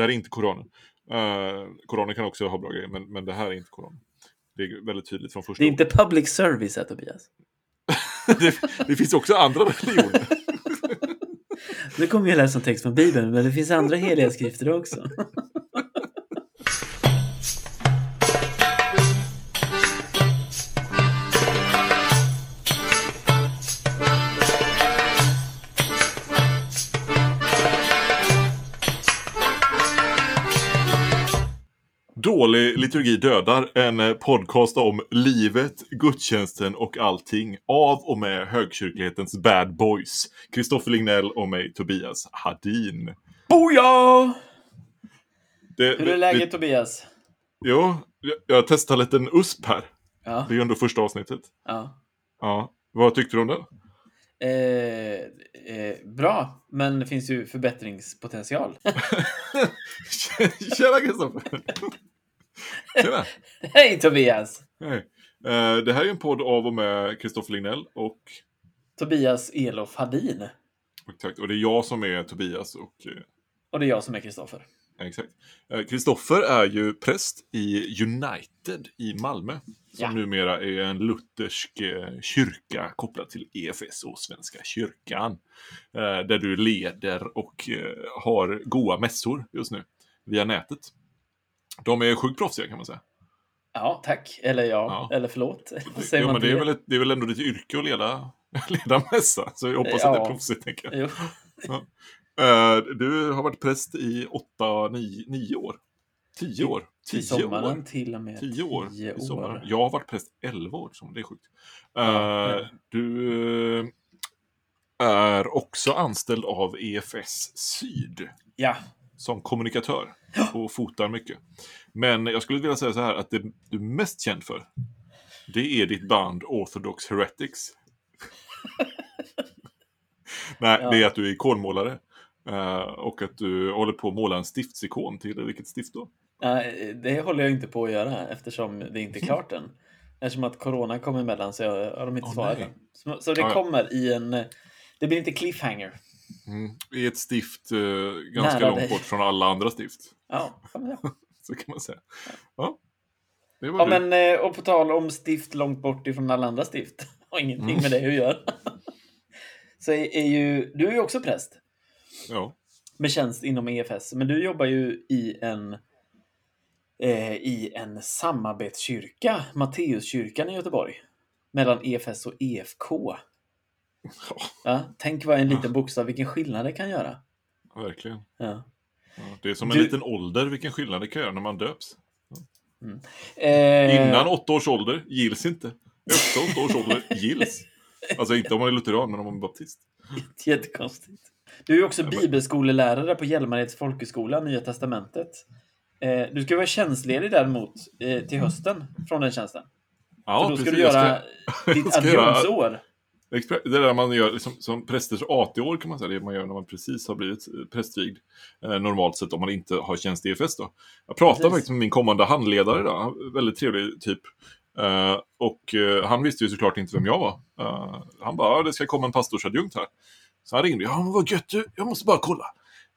Det här är inte Koranen. Uh, Koranen kan också ha bra grejer, men, men det här är inte Koranen. Det är väldigt tydligt från första Det är inte public service här, Tobias. det, det finns också andra religioner. Nu kommer jag läsa en text från Bibeln, men det finns andra heliga skrifter också. Dålig liturgi dödar. En eh, podcast om livet, gudstjänsten och allting. Av och med högkyrklighetens bad boys. Kristoffer Lignell och mig, Tobias Hadin. Boja! Det, Hur är läget, Tobias? Jo, jag- testar en liten USP här. Ja. Det är ju ändå första avsnittet. ja. Ja. Vad tyckte du om den? Eh, eh, bra, men det finns ju förbättringspotential. Tjena Kristoffer! Tjena! Hej Tobias! Hej. Eh, Det här är en podd av och med Kristoffer Lignell och, Tobias Elof Hadin. exakt, och det är jag som är Tobias och eh, Och det är jag som är Kristoffer. Exakt. Eh, Kristoffer är ju präst i United i Malmö. Som Ja. numera är en luthersk kyrka kopplad till EFS och Svenska kyrkan. Där du leder och har goa mässor just nu via nätet. De är sjukt proffsiga kan man säga. Ja, tack. Eller ja, Ja. eller förlåt. Säger Jo, men det, är väl ett, det är väl ändå ditt yrke att leda, leda mässa. Så jag hoppas att det Ja. är proffsigt. Tänker jag. Jo. Eh, du har varit präst i åtta, nio, nio år. Tio år. Tio sommaren år. till och med Tio år tio i år. Jag har varit präst 11 år, som det är sjukt. Ja, Eh, ja. Du eh, är också anställd av EFS Syd Ja, som kommunikatör och fotar mycket. Men jag skulle vilja säga så här att det du är mest känd för, det är ditt band Orthodox Heretics. Nej, Ja. det är att du är ikonmålare. eh, och att du håller på att måla en stiftsikon till vilket stift då? det håller jag inte på att göra eftersom det inte är klart än. Eftersom att corona kom emellan så har de inte Åh, svarat än. Så, så det ja. kommer i en... Det blir inte cliffhanger. Mm. I ett stift eh, ganska Nära långt dig. bort från alla andra stift. Ja, säga. Så kan man säga. Ja, det var ja du. men eh, och på tal om stift långt bort ifrån alla andra stift. Har ingenting Mm. med det att göra. så är, är ju... Du är ju också präst. Ja. med tjänst inom EFS. Men du jobbar ju i en eh, i en samarbetskyrka, Matteuskyrkan i Göteborg. Mellan EFS och EFK. Ja, tänk vad en liten bokstav, vilken skillnad det kan göra. verkligen. Ja. Det är som en Du- liten ålder, vilken skillnad det kan göra när man döps. Eh, Innan åtta års ålder gills inte. Efter åtta års ålder gills. Alltså inte om man är lutheran, men om man är baptist. Jättekonstigt. Du är också bibelskolelärare på Hjälmareds folkhögskola, Nya Testamentet. Eh, du ska vara tjänstledig däremot eh, till hösten från den tjänsten. Ja, För då ska precis. du göra ska- ditt adjunktsår. Det där man gör liksom, som prästers AT-år kan man säga, det man gör när man precis har blivit eh, prästvigd. Eh, normalt sett om man inte har tjänst i EFS då. Jag pratade Precis. faktiskt med min kommande handledare idag, Han- väldigt trevlig typ. Eh, och eh, han visste ju såklart inte vem jag var. Eh, han bara, "Ja, det ska komma en pastorsadjunkt här. Så han ringde, ja men vad gött du, jag måste bara kolla.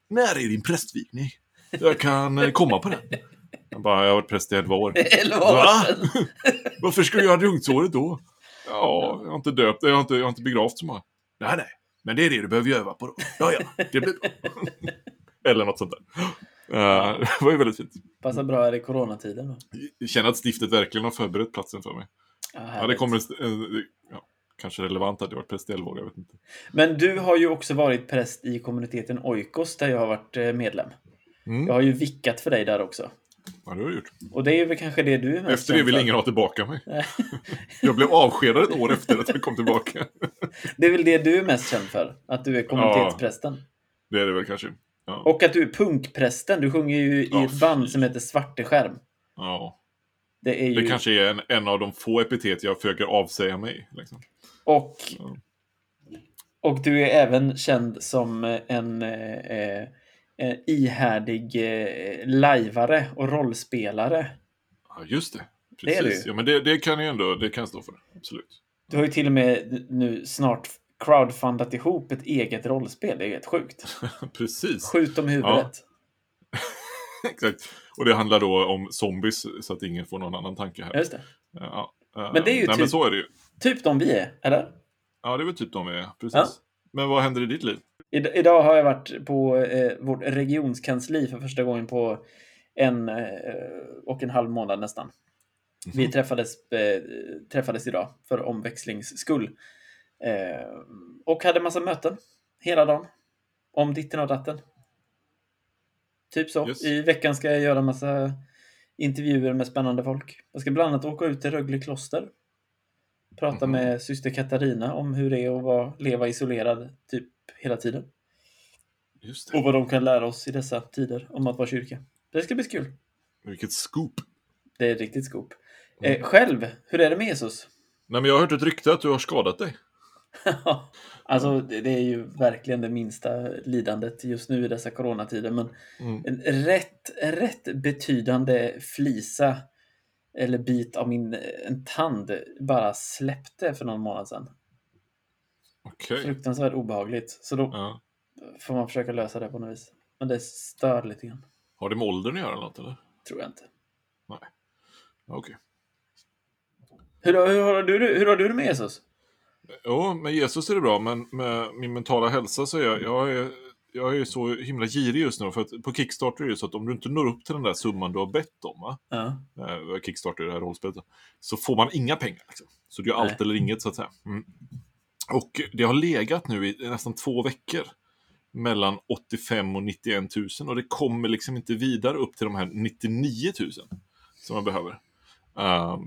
När är din prästvigning? Jag kan eh, komma på den. Jag bara, jag har varit präst i elva år. Elva Va? år sedan. Varför ska du göra adjunktsåret då? Ja, jag har inte döpt, jag har inte, jag har inte begravt så många. Nej, nej, men det är det du behöver öva på då. Ja, ja, det blir bra. Eller något sånt där. Eh, det var ju väldigt fint. Passar bra här i coronatiden. Då. Jag känner att stiftet verkligen har förberett platsen för mig. Ja, Ja, det kommer, eh, ja, kanske relevant att jag varit präst i år, jag vet inte. Men du har ju också varit präst i kommuniteten Oikos där jag har varit eh, medlem. Mm. Jag har ju vickat för dig där också. Ja, det har jag gjort. Och det är väl kanske det du är mest Efter det vill ingen ha tillbaka mig. Jag blev avskedad ett år efter att jag kom tillbaka. Det är väl det du är mest känd för? Att du är kommunitetsprästen. Det är det väl kanske. Ja. Och att du är punkprästen. Du sjunger ju i Ja, ett band som heter Svarteskärm. ja. Det är ju... Det kanske är en, en av de få epitet jag försöker avsäga mig. Liksom. Och, Ja. och du är även känd som eh, en, eh, eh, ihärdig eh, lajvare och rollspelare. Ja, just det. Det är Precis. du. Ja, men det, det kan jag ändå det kan stå för. Absolut. Du har ju till och med nu snart crowdfundat ihop ett eget rollspel. Det är helt sjukt. Precis. Skjut om huvudet. Exakt. Och det handlar då om zombies, så att ingen får någon annan tanke här. Just det. Ja, eh, Men det är ju nej, men typ- så är det ju. Typ de vi är, eller? Ja, det är väl typ de vi är. Precis. Ja. Men vad händer i ditt liv? Id- idag har jag varit på eh, vårt regionskansli för första gången på en eh, och en halv månad nästan. Vi träffades, eh, träffades idag för omväxlings skull. Eh, och hade massa möten hela dagen. Om ditten och datten. Typ så. Yes. I veckan ska jag göra massa intervjuer med spännande folk. Jag ska bland annat åka ut till Rögle kloster. Prata Mhm. med syster Katarina om hur det är att vara, leva isolerad typ hela tiden. Och vad de kan lära oss i dessa tider om att vara kyrka. Det ska bli kul. Vilket scoop. Det är ett riktigt skop. Mm. Eh, själv, hur är det med Jesus? Nej, men jag har hört ett rykte att du har skadat dig. alltså, det det är ju verkligen det minsta lidandet just nu i dessa coronatider. Men Mm. en rätt, rätt betydande flisa eller bit av min en tand bara släppte för någon månad sedan. Okej. Fruktansvärt obehagligt. Så då Ja. får man försöka lösa det på något vis. Men det stör lite grann. Har det med åldern att göra något, eller? Tror jag inte. Ja, Okej. Hur, hur, har du, hur har du det med Jesus? Jo, med Jesus är det bra, men med min mentala hälsa så är jag, jag är, jag är så himla girig just nu. För att på Kickstarter är det så att om du inte når upp till den där summan du har bett om, va? Ja. Eh, Kickstarter, det här rollspelet, så får man inga pengar. Liksom. Så det är allt Nej. eller inget, så att säga. Mm. Och det har legat nu i nästan två veckor mellan 85 och 91 000 och det kommer liksom inte vidare upp till de här 99 000 som man behöver. Ehm,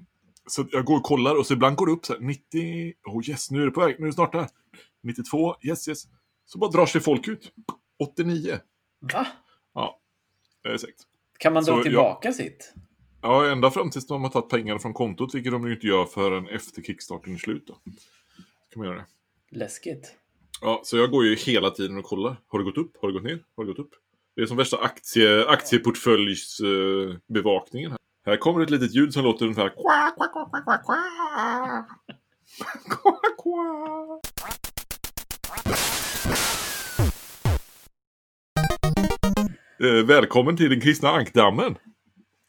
så jag går och kollar och så ibland går det upp så här 90, oh yes, nu är det på väg, nu är det snart där. 92, yes yes. Så bara drar sig folk ut. 89. Va? Ja, det är säkert. Kan man Så dra jag- tillbaka sitt? Ja, ända fram tills de har tagit pengar från kontot, vilket de ju inte gör förrän efter kickstarten är slut. Då. Kan man göra det. Läskigt. Ja, så jag går ju hela tiden och kollar. Har det gått upp? Har det gått ner? Har det gått upp? Det är som värsta aktie, aktieportföljsbevakningen bevakningen här. Här kommer ett litet ljud som låter ungefär kwa, kwa, kwa, kwa, kwa, kwa. Kwa, kwa. Eh, välkommen till den kristna ankdammen.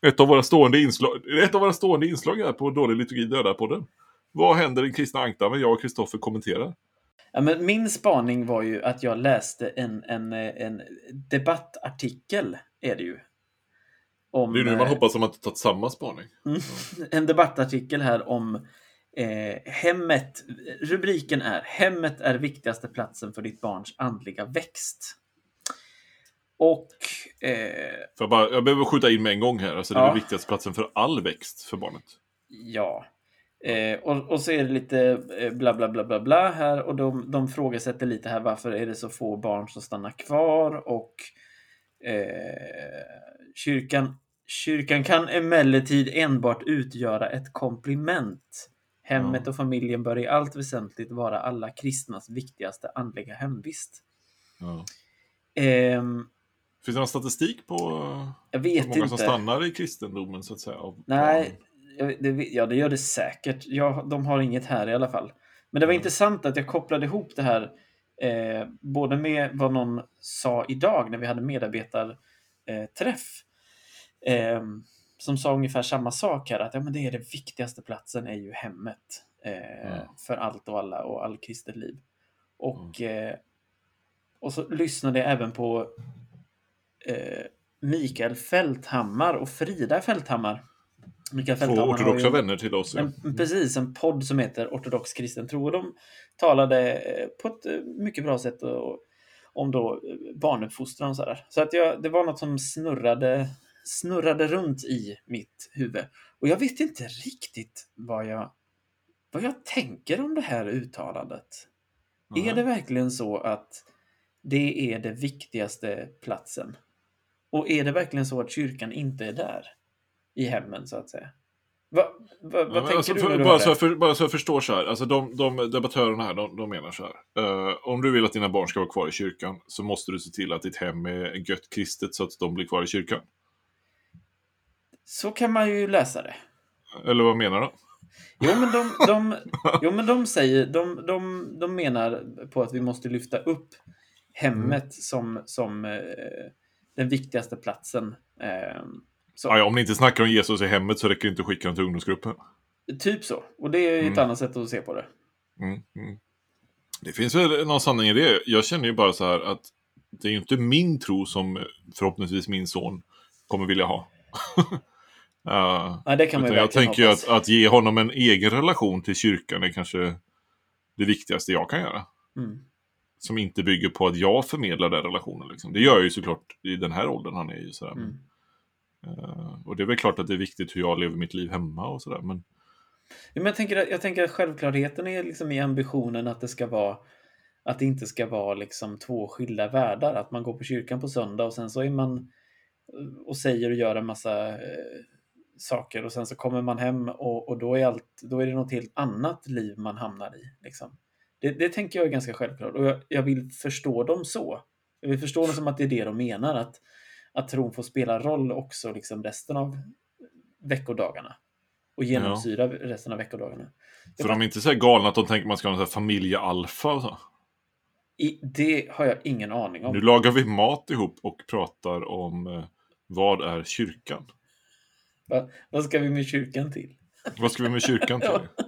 Ett av våra stående inslag, ett av våra stående inslag här på Dålig liturgi döda-podden. Vad händer i kristna ankdammen? Jag och Kristoffer kommenterar. Ja, men min spaning var ju att jag läste en, en, en debattartikel, är det ju. Om, Det är nu man eh, hoppas att man inte tagit samma spaning. Mm. En debattartikel här om eh, hemmet. Rubriken är Hemmet är viktigaste platsen för ditt barns andliga växt. Och eh, jag, bara, jag behöver skjuta in med en gång här. Alltså, det är Ja. den viktigaste platsen för all växt för barnet. ja. Eh, och, och så är det lite eh, bla bla bla bla bla här och de, de frågasätter lite här varför är det så få barn som stannar kvar och eh, kyrkan, kyrkan kan emellertid enbart utgöra ett komplement. Hemmet och familjen bör i allt väsentligt vara alla kristnas viktigaste andliga hemvist. Ja. Ehm, Finns det någon statistik på jag hur många inte. som stannar i kristendomen så att säga? Nej, det, ja det gör det säkert. Ja, de har inget här i alla fall. Men det var Mm. intressant att jag kopplade ihop det här eh, både med vad någon sa idag när vi hade medarbetarträff. Eh, träff. eh, som sa ungefär samma sak här, att ja, men det är det viktigaste platsen är ju hemmet. Eh, Ja. För allt och alla och all kristet liv. Och, eh, och så lyssnade jag även på eh, Mikael Fälthammar och Frida Fälthammar. Mikael Två ortodoxa ju vänner till oss. Ja. en, precis en podd som heter Ortodox kristen tro. Och de talade eh, på ett eh, mycket bra sätt och, om då eh, barnuppfostran och sådär. Så att jag, det var något som snurrade, snurrade runt i mitt huvud. Och jag vet inte riktigt vad jag, vad jag tänker om det här uttalandet. Nej. Är det verkligen så att det är det viktigaste platsen? Och är det verkligen så att kyrkan inte är där? I hemmen, så att säga. Va, va, vad Ja, tänker alltså, du för, du bara, så jag för, bara så jag förstår så här. Alltså de, de debattörerna här, de, de menar så här. Eh, om du vill att dina barn ska vara kvar i kyrkan så måste du se till att ditt hem är gött kristet så att de blir kvar i kyrkan. Så kan man ju läsa det. Eller vad menar de? Jo, men de, de, jo, men de säger, de, de, de menar på att vi måste lyfta upp hemmet som, som eh, den viktigaste platsen. Eh, så. Ja, om ni inte snackar om Jesus i hemmet så räcker det inte att skicka honom till ungdomsgruppen. Typ så. Och det är ett Mm. annat sätt att se på det. Mm, mm. Det finns väl någon sanning i det. Jag känner ju bara så här att det är ju inte min tro som förhoppningsvis min son kommer vilja ha. uh, Nej, det kan man ju jag tänker ju att, att ge honom en egen relation till kyrkan är kanske det viktigaste jag kan göra. Mm. Som inte bygger på att jag förmedlar den relationen. Liksom. Det gör jag ju såklart i den här åldern han är ju. Sådär. Mm. Eh, och det är väl klart att det är viktigt hur jag lever mitt liv hemma och sådär. Men Ja, men jag, tänker, att- jag tänker att självklarheten är liksom i ambitionen att det ska vara att det inte ska vara liksom två skilda världar. Att man går på kyrkan på söndag och sen så är man och säger och gör en massa eh, saker och sen så kommer man hem och, och då, är allt, då är det något helt annat liv man hamnar i. Liksom. Det, det tänker jag är ganska självklart och jag, jag vill förstå dem så. Jag vill förstå dem som att det är det de menar, att, att tron får spela roll också liksom resten av veckodagarna och genomsyra resten av veckodagarna. för de är inte så här galna att de tänker att man ska ha en familjealfa och så. I, det har jag ingen aning om. Nu lagar vi mat ihop och pratar om eh, vad är kyrkan? Va, vad ska vi med kyrkan till? Vad ska vi med kyrkan till? Ja.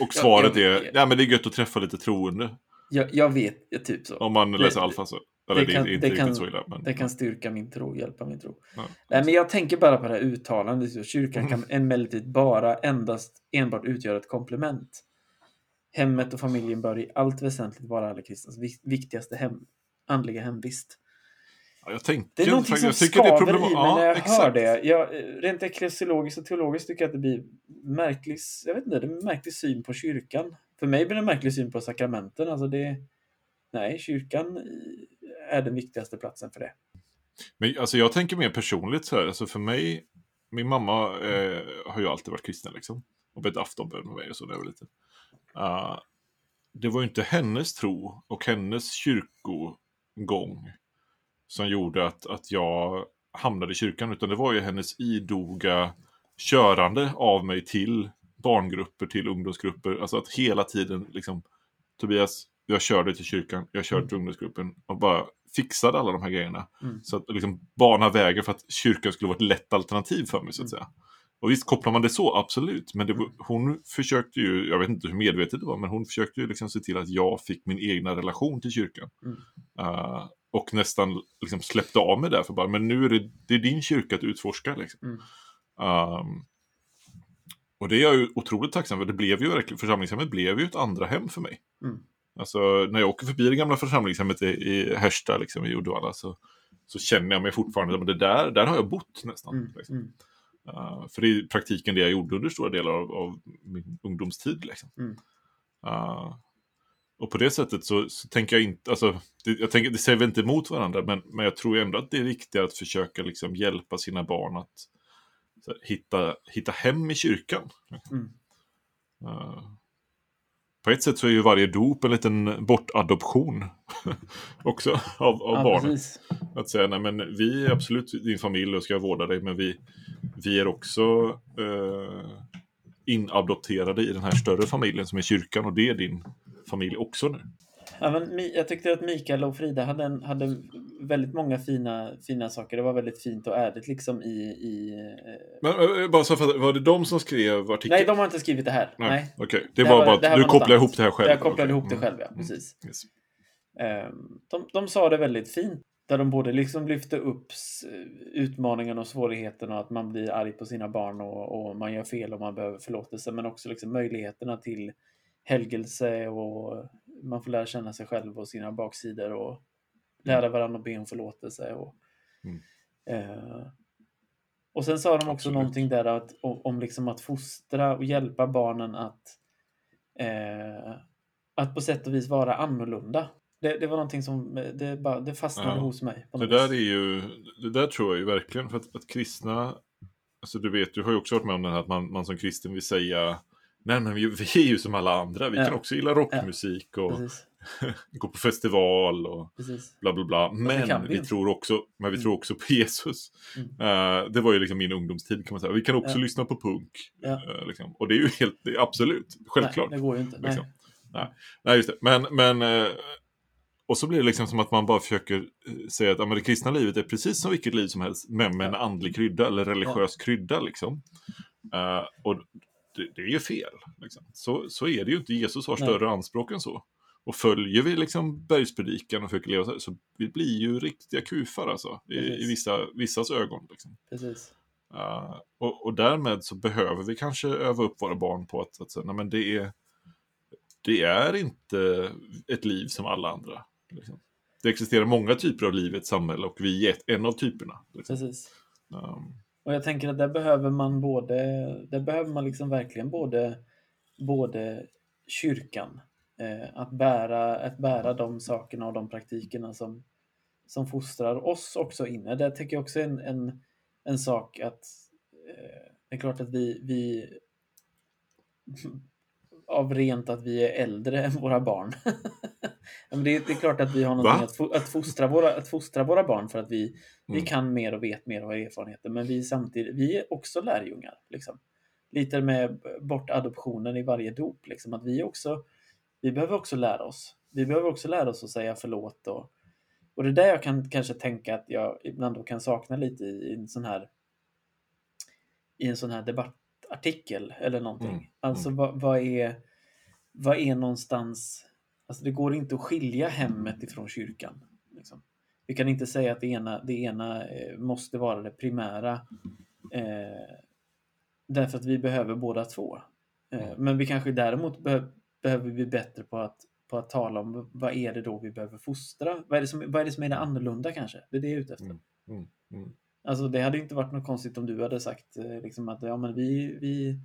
Och svaret jag är, nej men det är gött att träffa lite troende. Jag, jag vet ja, typ så. Om man Det- läser alfa så. Eller det, det kan- är inte det riktigt kan- så illa. Men, Det kan styrka min tro, hjälpa min tro. ja. Nej, men jag tänker bara på det här uttalandet. Kyrkan kan Mm. emellertid bara endast enbart utgöra ett komplement. Hemmet och familjen bör i allt väsentligt vara alla kristnas vi- viktigaste hem, andliga hemvist. Ja, jag tänker, Det är någonting som jag tycker det är skaver i mig när ja, jag hör exakt. det. Jag, rent eklesiologiskt och teologiskt tycker jag att det blir märklig, jag vet inte, det är en märklig syn på kyrkan. För mig blir det en märklig syn på sakramenten. Alltså det, nej, kyrkan är den viktigaste platsen för det. Men alltså jag tänker mer personligt så här, alltså för mig, min mamma eh, har ju alltid varit kristen liksom. Och bett aftonbön med mig och så när jag var liten. Uh, det var ju inte hennes tro och hennes kyrkogång som gjorde att, att jag hamnade i kyrkan, utan det var ju hennes idoga körande av mig till barngrupper, till ungdomsgrupper. Alltså att hela tiden liksom, Tobias, jag kör dig till kyrkan, jag kör dig till ungdomsgruppen och bara fixade alla de här grejerna. Mm. Så att liksom bana vägen för att kyrkan skulle vara ett lätt alternativ för mig så att Mm. säga. Och visst, kopplar man det så, absolut. Men det, var- hon försökte ju, jag vet inte hur medvetet det var, men hon försökte ju liksom se till att jag fick min egna relation till kyrkan. Mm. Eh, och nästan liksom släppte av mig där för bara, men nu är det, det är din kyrka att utforska. Liksom. Mm. Ehm, och det är jag ju otroligt tacksam för. Det blev ju verkligen, församlingshemmet blev ju ett andra hem för mig. Mm. Alltså när jag åker förbi det gamla församlingshemmet i, i Härsta, liksom, i Uddevalla, så, så känner jag mig fortfarande, men det där, där har jag bott nästan. Mm. Liksom. Mm. Uh, för det är i praktiken det jag gjorde under stora delar av, av min ungdomstid. Liksom. Mm. Uh, och på det sättet så, så tänker jag inte, alltså, det, jag tänker, det säger väl inte emot varandra, men, men jag tror ändå att det är viktigt att försöka liksom, hjälpa sina barn att här, hitta, hitta hem i kyrkan. Uh, på ett sätt så är ju varje dop en liten bortadoption också av, av Ja, barnet. precis. Att säga, nej men vi är absolut din familj och ska vårda dig, men vi, vi är också eh, inadopterade i den här större familjen som är kyrkan och det är din familj också nu. Ja, men jag tyckte att Mikael och Frida hade, en, hade väldigt många fina, fina saker. Det var väldigt fint och ärligt liksom i... i eh, Men eh, bara så för, var det de som skrev artikeln? Nej, de har inte skrivit det här. Nej. Nej, okej. Det, Det här var bara det att du annat. ihop det här själv. Jag kopplade Okej. ihop det Mm. själv, ja. Mm. Precis. Yes. Ehm, De, de sa det väldigt fint. Där de både liksom lyfte upp utmaningen och svårigheten och att man blir arg på sina barn och, och man gör fel och man behöver förlåtelse. Men också liksom möjligheterna till helgelse och man får lära känna sig själv och sina baksidor och lära varandra att be om förlåtelse. Och, Mm. eh, och sen sa de också Absolut. någonting där att, om, om liksom att fostra och hjälpa barnen att eh, att på sätt och vis vara annorlunda. Det, det var någonting som eh, det, bara, det fastnade Ja. hos mig. Det där vis. är ju, det där tror jag ju verkligen, för att, att kristna, alltså du vet, du har ju också varit med om det här att man, man som kristen vill säga, nej men vi, vi är ju som alla andra, vi Ja. kan också gilla rockmusik och Precis, gå på festival och precis. bla bla bla. Men vi vi, tror också, men vi Mm. tror också på Jesus. Mm. Eh, det var ju liksom min ungdomstid kan man säga. Vi kan också Ja. lyssna på punk. Ja. Eh, liksom. Och det är ju helt, är absolut, självklart. Nej, det går ju inte. liksom. Nej. Nej, just det. Men, men, eh, och så blir det liksom som att man bara försöker säga att ja, det kristna livet är precis som vilket liv som helst, men med en andlig krydda eller religiös krydda. Liksom. Uh, och det, det, är ju fel. Liksom. Så, så är det ju inte. Jesus har större Nej. anspråk än så. Och följer vi liksom bergspredikan och försöker leva så, så vi blir ju riktiga kufar alltså, i, i vissa, vissas ögon. Liksom. Precis. Uh, och, och, därmed så behöver vi kanske öva upp våra barn på att, att säga, nej, men det är, det är inte ett liv som alla andra. Liksom. Det existerar många typer av liv i ett samhälle och vi är ett, en av typerna. Liksom. Precis. Um, och jag tänker att där behöver man både, där behöver man liksom verkligen både, både kyrkan, eh, att, bära, att bära de sakerna och de praktikerna som, som fostrar oss också inne. Det tänker jag också är en, en, en sak att eh, det är klart att vi, vi av rent att vi är äldre än våra barn. Men det, är, det är klart att vi har någonting att, att, fostra våra, att fostra våra barn för att vi, mm. vi kan mer och vet mer och har erfarenheter. Men vi, samtidigt, vi är också lärjungar. Liksom. Lite med bortadoptionen i varje dop. Liksom, att vi, också, vi behöver också lära oss. Vi behöver också lära oss att säga förlåt. Och, och det är där jag kan kanske tänka att jag ibland kan sakna lite i, i en sån här i en sån här debattartikel eller någonting. Mm. Alltså mm. vad, vad, är vad är någonstans Alltså det går inte att skilja hemmet ifrån kyrkan. Liksom. Vi kan inte säga att det ena, det ena eh, måste vara det primära. Eh, därför att vi behöver båda två. Eh, men vi kanske däremot be behöver bli bättre på att, på att tala om vad är det då vi behöver fostra? Vad är det som, vad är, det som är det annorlunda kanske? Det är det jag är ute efter. Mm. Mm. Mm. Alltså det hade inte varit något konstigt om du hade sagt eh, liksom att ja, men vi, vi,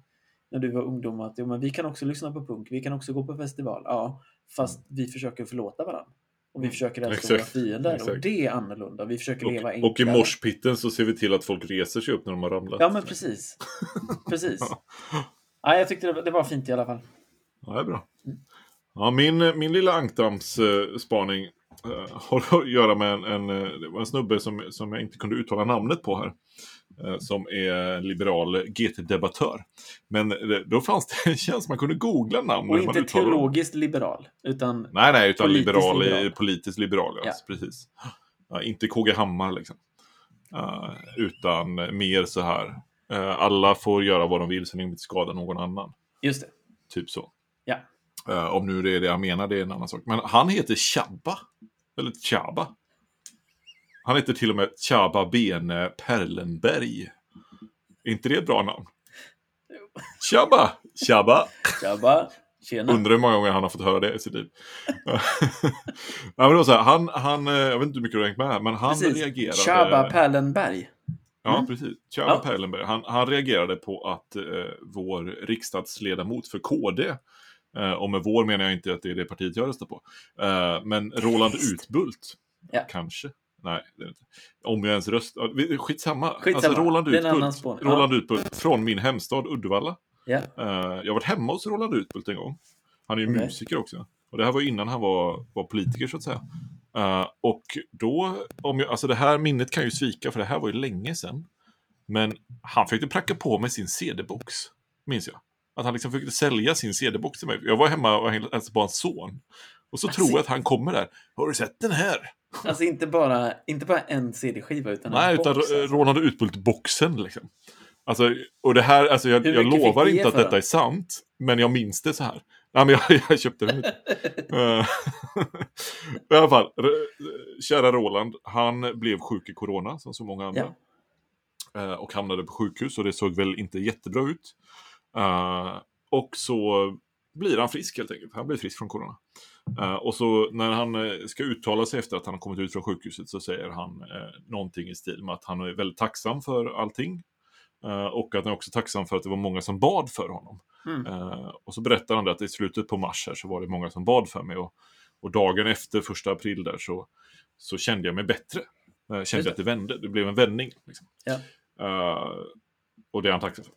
när du var ungdom att ja, men vi kan också lyssna på punk, vi kan också gå på festival. Ja, fast vi försöker förlåta varandra. Och vi mm. försöker älska våra fiender. Exakt. Och det är annorlunda. Vi försöker och, leva enklare. Och i morspitten så ser vi till att folk reser sig upp när de har ramlat. Ja, men precis. precis. ja, jag tyckte det var, fint i alla fall. Ja, det är bra. Mm. Ja, min, min lilla ankdamsspaning uh, har att göra med en, en, eh, en snubbe som, som jag inte kunde uttala namnet på här. Uh, som är liberal GT-debattör. Men det, då fanns det en tjänst man kunde googla namn. Och inte teologiskt liberal, utan Nej, nej, utan politiskt liberal, liberal. politiskt liberal, ja. precis. Uh, inte KG Hammar liksom. utan mer så här. alla får göra vad de vill så länge de inte skadar någon annan. Just det. Typ så. Ja. Uh, om nu det är det han menar, det är en annan sak. Men han heter Chabba. Eller Chaba. Han heter till och med Chaba Bene Perlenberg. Är inte det ett bra namn? Chabba! Chabba! Chabba! Tjena. Undrar hur många gånger han har fått höra det i sitt liv. ja, men då så här, han, han, eh, jag vet inte hur mycket du har hängt med men han precis. reagerade... Chaba Perlenberg. Ja, mm. precis. Chaba ja. Perlenberg. Han, han reagerade på att eh, vår riksdagsledamot för KD Uh, och med vår menar jag inte att det är det partiet jag röstar på. Uh, men Roland Utbult, ja. kanske. Nej, det är inte. Om jag ens röstar. Skitsamma. Skitsamma. Alltså Roland Utbult, Roland ja. Utbult från min hemstad Uddevalla. Ja. Uh, jag har varit hemma hos Roland Utbult en gång. Han är ju okay. musiker också. Och det här var innan han var, var politiker så att säga. Uh, och då, om jag, alltså det här minnet kan ju svika för det här var ju länge sedan. Men han försökte pracka på mig sin CD-box, minns jag. Att han liksom försökte sälja sin CD-box till mig. Jag var hemma och hälsade på hans son. Och så alltså, tror jag att han kommer där. Har du sett den här? Alltså inte bara, inte bara en CD-skiva utan Nej, utan box, alltså. Ronald Utbult-boxen liksom. Alltså, och det här, alltså jag, jag lovar inte att detta är sant. Men jag minns det så här. Ja, men jag, jag köpte den. Eh, I alla fall, kära Roland, han blev sjuk i corona som så många andra. Ja. Eh, och hamnade på sjukhus och det såg väl inte jättebra ut. Uh, och så blir han frisk helt enkelt. Han blir frisk från corona. Uh, och så när han uh, ska uttala sig efter att han har kommit ut från sjukhuset så säger han uh, någonting i stil med att han är väldigt tacksam för allting. Uh, och att han är också tacksam för att det var många som bad för honom. Mm. och så berättar han det att i slutet på mars här så var det många som bad för mig. Och, och dagen efter första april där så, så kände jag mig bättre. Uh, kände att det vände, det blev en vändning. Liksom. Ja. och det är han tacksam för.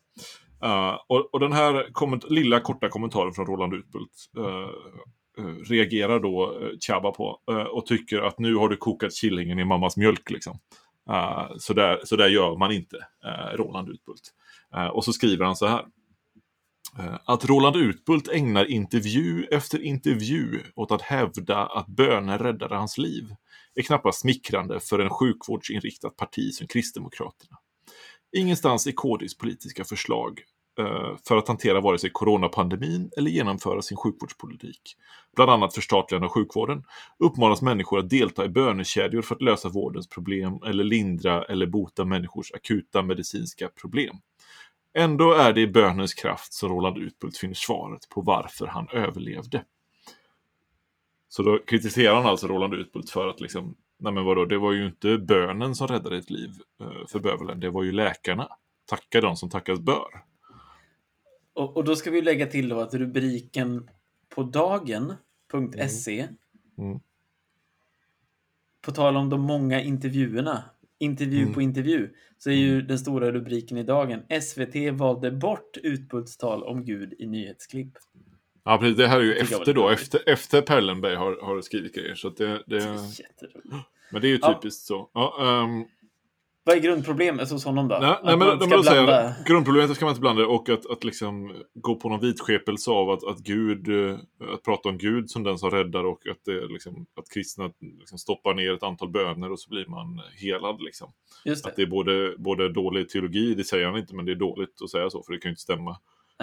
Uh, och, och, den här lilla korta kommentaren från Roland Utbult uh, uh, reagerar då uh, Chaba på och tycker att nu har du kokat killingen i mammas mjölk. Liksom. så, där, så där gör man inte, Roland Utbult. och så skriver han så här. Att Roland Utbult ägnar intervju efter intervju åt att hävda att böner räddade hans liv är knappast smickrande för en sjukvårdsinriktat parti som Kristdemokraterna. Ingenstans i KDs politiska förslag Eh, för att hantera vare sig coronapandemin eller genomföra sin sjukvårdspolitik, bland annat förstatligande av sjukvården, uppmanas människor att delta i bönekedjor för att lösa vårdens problem eller lindra eller bota människors akuta medicinska problem. Ändå är det i bönens kraft som Roland Utbult finner svaret på varför han överlevde. Så då kritiserar han alltså Roland Utbult för att liksom, nej men vadå, det var ju inte bönen som räddade ett liv eh, för bövelen, det var ju läkarna. Tacka de som tackas bör. Och, och då ska vi lägga till då att rubriken på dagen.se Mm. på tal om de många intervjuerna, intervju Mm. på intervju, så är ju den stora rubriken i dagen SVT valde bort Utbults tal om Gud i nyhetsklipp. Ja, precis. Det här är ju efter då, efter, efter Perlenberg har, har skrivit grejer. Så det, Det det, men det är ju Ja. typiskt så. Ja, ehm, Vad är grundproblemet hos honom då? nej, Att nej, men, man ska blanda- jag, grundproblemet ska man inte blanda och att, att liksom gå på någon vidskepelse av att, att Gud, eh, att prata om Gud som den som räddar och att, det, liksom, att kristna liksom stoppar ner ett antal böner och så blir man helad. Liksom. Just Att det. det är både, både dålig teologi, det säger han inte, men det är dåligt att säga så, för det kan ju inte stämma.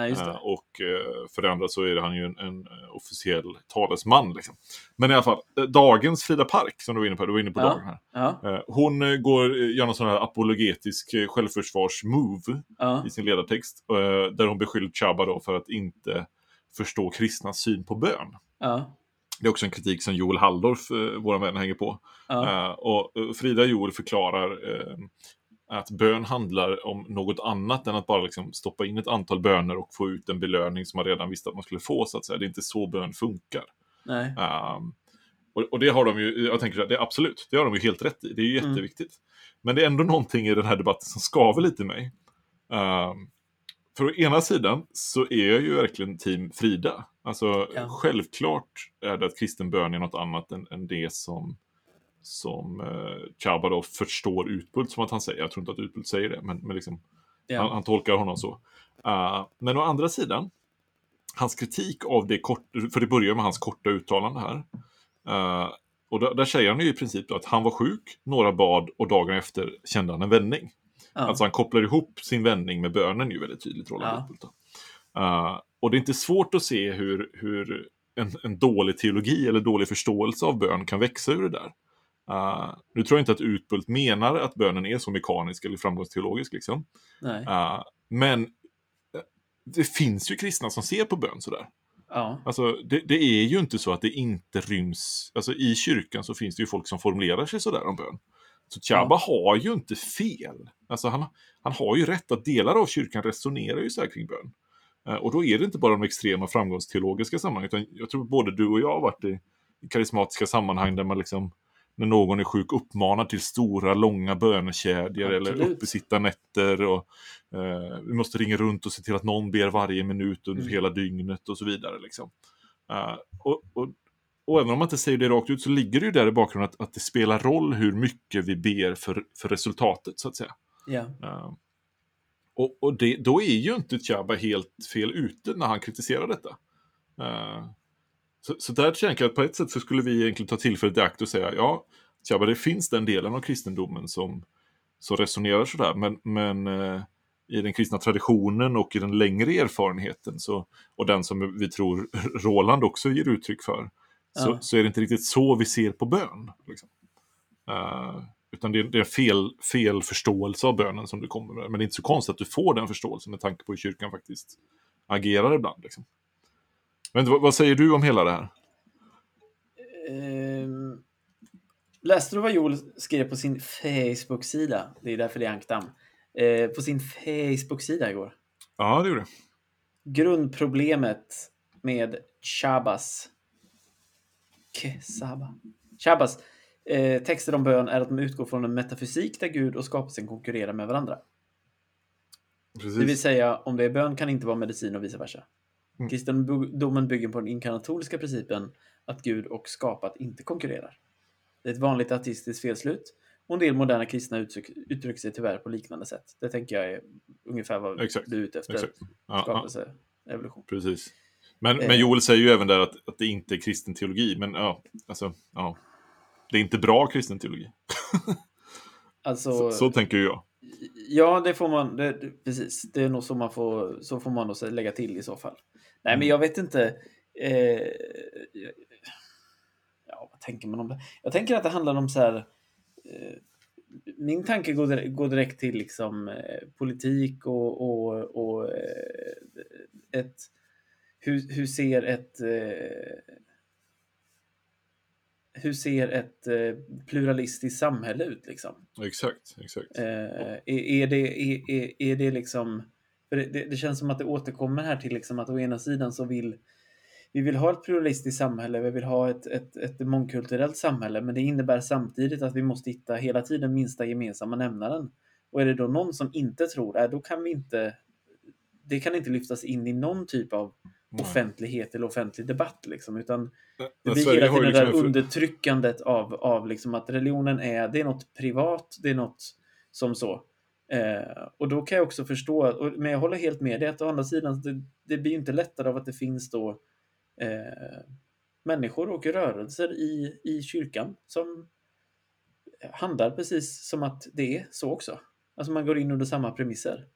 Just Eh, och eh, för det andra så är han ju en, en eh, officiell talesman. Liksom. Men i alla fall, dagens Frida Park, som du var inne på, du var inne på Ja. dagen här. Ja, Hon går, gör någon sån här apologetisk självförsvars-move ja, i sin ledartext. Där hon beskyller Chaba då för att inte förstå kristnas syn på bön. ja, Det är också en kritik som Joel Halldorf, eh, vår vän, hänger på. ja. Eh, och Frida Joel förklarar eh, att bön handlar om något annat än att bara liksom stoppa in ett antal böner och få ut en belöning som man redan visste att man skulle få. Så att säga. Det är inte så bön funkar. Nej. Um, och, och det har de ju, jag tänker att det är absolut, det har de ju helt rätt i. Det är ju Mm. jätteviktigt. Men det är ändå någonting i den här debatten som skaver lite i mig. Um, för å ena sidan så är jag ju verkligen team Frida. Alltså Ja. självklart är det att kristen bön är något annat än, än det som som eh, Chaba då förstår Utbult som att han säger. Jag tror inte att Utbult säger det, men, men liksom, han, Ja. han tolkar honom så. Uh, men å andra sidan, hans kritik av det kort, för det börjar med hans korta uttalande här. Uh, och där, där säger han ju i princip att han var sjuk, några bad och dagen efter kände han en vändning. Ja. Alltså han kopplar ihop sin vändning med bönen ju väldigt tydligt, Roland Ja. Utbult. Uh, och det är inte svårt att se hur, hur en, en dålig teologi eller dålig förståelse av bön kan växa ur det där. Uh, nu tror jag inte att Utbult menar att bönen är så mekanisk eller framgångsteologisk. Liksom. Uh, men eh, det finns ju kristna som ser på bön sådär. Ja. Alltså, det, det är ju inte så att det inte ryms... Alltså, I kyrkan så finns det ju folk som formulerar sig sådär om bön. Så Chaba har ju inte fel. Alltså, han, han har ju rätt att delar av kyrkan resonerar ju så här kring bön. Eh, och då är det inte bara de extrema framgångsteologiska sammanhang, utan jag tror både du och jag har varit i karismatiska sammanhang där man liksom när någon är sjuk uppmanar till stora, långa bönekedjor eller uppesittarnätter. Och, eh, vi måste ringa runt och se till att någon ber varje minut under Mm. hela dygnet och så vidare. Liksom. Eh, och, och, och även om man inte säger det rakt ut så ligger det ju där i bakgrunden att, att det spelar roll hur mycket vi ber för, för resultatet, så att säga. Ja. Eh, och och det, då är ju inte Chaba helt fel ute när han kritiserar detta. Eh, så, så där tänker jag att på ett sätt så skulle vi egentligen ta tillfället i akt och säga ja, Chaba, det finns den delen av kristendomen som, som resonerar sådär, men, men eh, i den kristna traditionen och i den längre erfarenheten så, och den som vi tror Roland också ger uttryck för, så, Ja. så är det inte riktigt så vi ser på bön. Liksom. Eh, utan det är, det är fel, fel förståelse av bönen som du kommer med. Men det är inte så konstigt att du får den förståelsen med tanke på hur kyrkan faktiskt agerar ibland. Liksom. Men vad, vad säger du om hela det här? Ehm, läste du vad Joel skrev på sin Facebook-sida? Det är därför det är ankdamm. Eh, på sin Facebook-sida igår. Ja, det gjorde det. Grundproblemet med Chabas Kesaba. Chabas eh, texter om bön är att de utgår från en metafysik där Gud och skapelsen konkurrerar med varandra. Precis. Det vill säga, om det är bön kan inte vara medicin och vice versa. Mm. Kristendomen bygger på den inkarnatoriska principen att Gud och skapat inte konkurrerar. Det är ett vanligt ateistiskt felslut och en del moderna kristna uttryck, uttrycker sig tyvärr på liknande sätt. Det tänker jag är ungefär vad Exakt, du är ute efter. Exakt. Ja, ja. Skapelse evolution. Precis. Men, Eh. men Joel säger ju även där att, att det inte är kristen teologi. Men ja, alltså, ja. Det är inte bra kristen teologi. Alltså, Så, så tänker jag. Ja, det får man. Det, precis, det är nog så man får, så får man nog så lägga till i så fall. Nej, Mm. men jag vet inte. Eh, ja, vad tänker man om det? Jag tänker att det handlar om så här. Eh, min tanke går, dire- går direkt till liksom eh, politik och, och, och eh, ett. Hur, hur ser ett eh, hur ser ett eh, pluralistiskt samhälle ut liksom? Exakt, exakt. Är, är, det, är, är, är det liksom... För det, det, det känns som att det återkommer här till liksom att å ena sidan så vill vi vill ha ett pluralistiskt samhälle, vi vill ha ett, ett, ett mångkulturellt samhälle, men det innebär samtidigt att vi måste hitta hela tiden minsta gemensamma nämnaren. Och är det då någon som inte tror det, då kan vi inte... Det kan inte lyftas in i någon typ av Nej. offentlighet eller offentlig debatt, liksom, utan det blir Sverige hela tiden det där liksom för- undertryckandet av, av liksom att religionen är, det är något privat, det är något som så. Eh, och då kan jag också förstå, och, men jag håller helt med dig att å andra sidan, det, det blir ju inte lättare av att det finns då eh, människor och rörelser i, i kyrkan som handlar precis som att det är så också. Alltså man går in under samma premisser.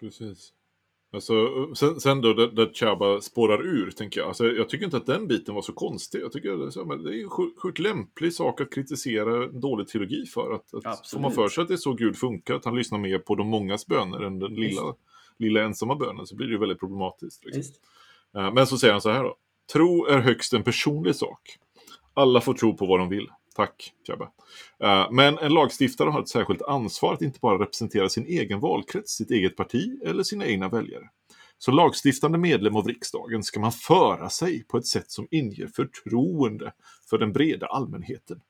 Precis. Alltså, sen, sen då, där, där Chaba spårar ur, tänker jag. Alltså, jag tycker inte att den biten var så konstig. Jag tycker det är, så, men det är en sjukt lämplig sak att kritisera en dålig teologi för. Att, att får man för sig att det är så Gud funkar, att han lyssnar mer på de mångas böner än den lilla, lilla ensamma bönen, så blir det ju väldigt problematiskt. Liksom. Eh, Men så säger han så här då. Tro är högst en personlig sak. Alla får tro på vad de vill. Tack, Tjabbe. Eh, men en lagstiftare har ett särskilt ansvar att inte bara representera sin egen valkrets, sitt eget parti eller sina egna väljare. Så lagstiftande medlem av riksdagen ska man föra sig på ett sätt som inger förtroende för den breda allmänheten.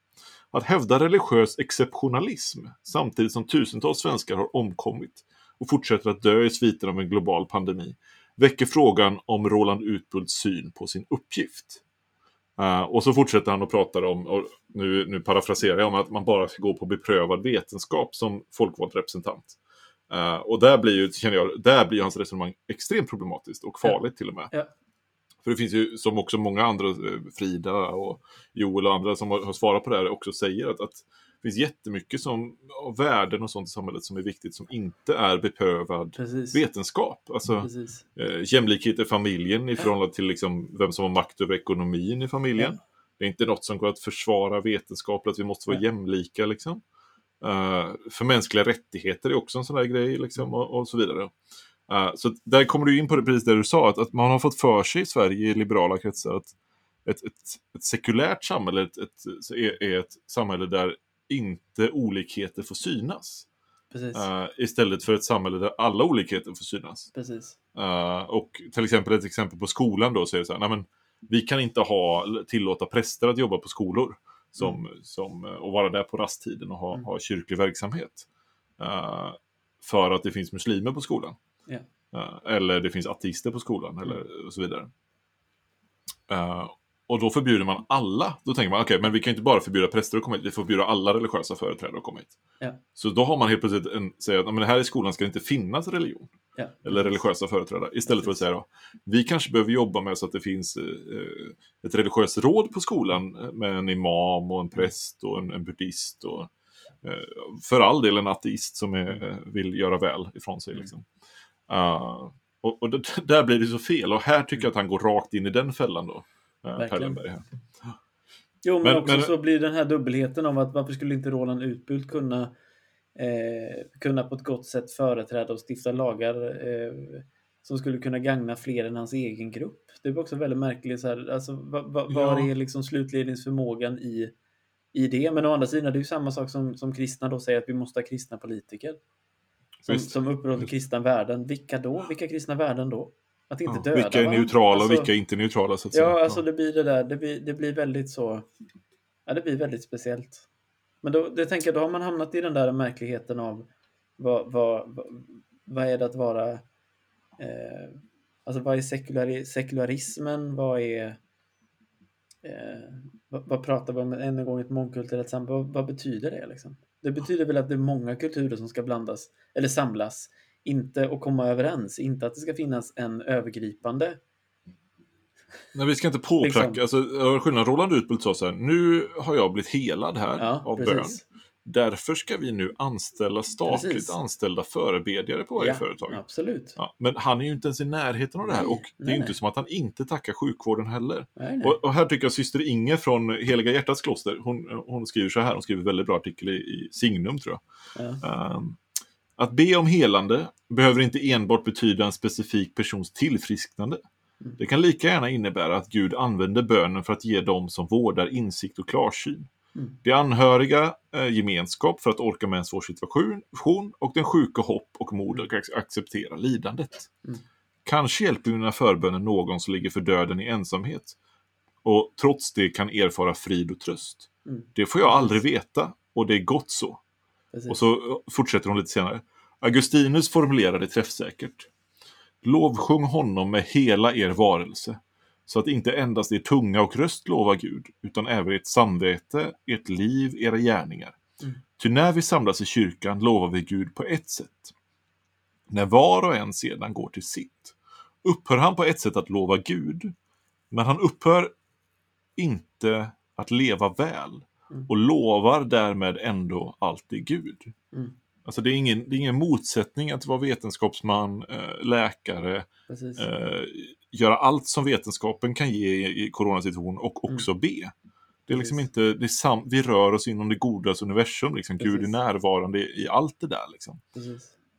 Att hävda religiös exceptionalism samtidigt som tusentals svenskar har omkommit och fortsätter att dö i sviten av en global pandemi väcker frågan om Roland Utbults syn på sin uppgift. Eh, och så fortsätter han och pratar om, och nu, nu parafraserar jag, om att man bara ska gå på beprövad vetenskap som folkvald representant. Eh, och där blir ju, känner jag, där blir hans resonemang extremt problematiskt och farligt till och med. Ja. För det finns ju, som också många andra, eh, Frida och Joel och andra som har, har svarat på det här också säger, att, att det finns jättemycket som, av värden och sånt i samhället som är viktigt som inte är beprövad Precis. vetenskap. Alltså, Precis. eh, jämlikhet i familjen i förhållande till liksom, vem som har makt över ekonomin i familjen. Det är inte något som går att försvara vetenskapligt, att vi måste vara Nej. jämlika. Liksom. Eh, för mänskliga rättigheter är också en sån där grej, liksom, och, och så vidare. Eh, så där kommer du in på det precis det du sa, att, att man har fått för sig i Sverige i liberala kretsar att ett, ett, ett sekulärt samhälle ett, ett, är, är ett samhälle där inte olikheter får synas. Eh, istället för ett samhälle där alla olikheter får synas. Eh, och till exempel ett exempel på skolan då säger så här, nej men vi kan inte ha, tillåta präster att jobba på skolor som, som, eh, och vara där på rasttiden och ha, Mm. ha kyrklig verksamhet. Eh, för att det finns muslimer på skolan. Eh, eller det finns ateister på skolan eller och så vidare. Eh, och då förbjuder man alla. Då tänker man, okej, men vi kan inte bara förbjuda präster att komma hit, vi får förbjuda alla religiösa företrädare att komma hit. Ja. Så då har man helt plötsligt en, säger att "Ja, men här i skolan ska det inte finnas religion Ja. eller religiösa företrädare. Istället för att säga då, vi kanske behöver jobba med så att det finns eh, ett religiöst råd på skolan eh, med en imam och en präst och en, en buddhist och eh, för all del en ateist som är, eh, vill göra väl ifrån sig. Mm. Liksom. Uh, och och det, där blir det så fel och här tycker jag att han går rakt in i den fällan då. Per. Lennberg här. Jo, men, Men- också men- så blir den här dubbelheten av att varför skulle inte Roland Utbult kunna, eh, kunna på ett gott sätt företräda och stifta lagar eh, som skulle kunna gagna fler än hans egen grupp? Det är också väldigt märkligt. Så här, alltså, va, va, var Ja. är liksom slutledningsförmågan i, i det? Men å andra sidan, det är ju samma sak som, som kristna då säger att vi måste ha kristna politiker. Som, Visst. som upprätthåller kristna värden. Vilka då? Vilka kristna värden då? Att inte Ja, döda vilka är neutrala och Alltså- vilka är inte neutrala så att säga. Ja, alltså det blir det där. Det blir, det blir väldigt så. Ja, det blir väldigt speciellt. Men då, det tänker jag, då har man hamnat i den där märkligheten av vad, vad, vad, vad är det att vara... Eh, alltså vad är sekulari, sekularismen? Vad är... Eh, vad, vad pratar vi om än en gång ett mångkulturellt samhälle? Vad, vad betyder det liksom? Det betyder väl att det är många kulturer som ska blandas eller samlas inte att komma överens, inte att det ska finnas en övergripande. Nej, vi ska inte påpracka. Liksom. Alltså, skillnaden, Roland Utbult sa så här, nu har jag blivit helad här Ja, av bön. precis. Därför ska vi nu anställa statligt Precis. anställda förebedjare på varje Ja, företag. Absolut. Ja, men han är ju inte ens i närheten av det här Nej, och det är nej, ju inte som att han inte tackar sjukvården heller. Nej, nej. Och, och här tycker jag syster Inge från Heliga Hjärtats kloster, hon, hon skriver så här, hon skriver en väldigt bra artikel i, i Signum tror jag. Ja. Ehm, att be om helande behöver inte enbart betyda en specifik persons tillfrisknande. Det kan lika gärna innebära att Gud använder bönen för att ge dem som vårdar insikt och klarsyn. Mm. De anhöriga eh, gemenskap för att orka med en svår situation och den sjuke hopp och mod att ac- acceptera lidandet. Mm. Kanske hjälper mina förböner någon som ligger för döden i ensamhet och trots det kan erfara frid och tröst. Mm. Det får jag aldrig veta och det är gott så. Precis. Och så eh, fortsätter hon lite senare. Augustinus formulerade träffsäkert. Lovsjung honom med hela er varelse, så att inte endast er tunga och röst lovar Gud, utan även ert samvete, ert liv, era gärningar. Mm. Ty när vi samlas i kyrkan lovar vi Gud på ett sätt. När var och en sedan går till sitt, upphör han på ett sätt att lova Gud, men han upphör inte att leva väl Mm. och lovar därmed ändå alltid Gud. Mm. Alltså det är, ingen, det är ingen motsättning att vara vetenskapsman, eh, läkare, eh, göra allt som vetenskapen kan ge i, i coronasituation och Mm. också be. Det är liksom Precis. inte, det sam, vi rör oss inom det godas universum, liksom. Gud är närvarande i, allt det där. Liksom.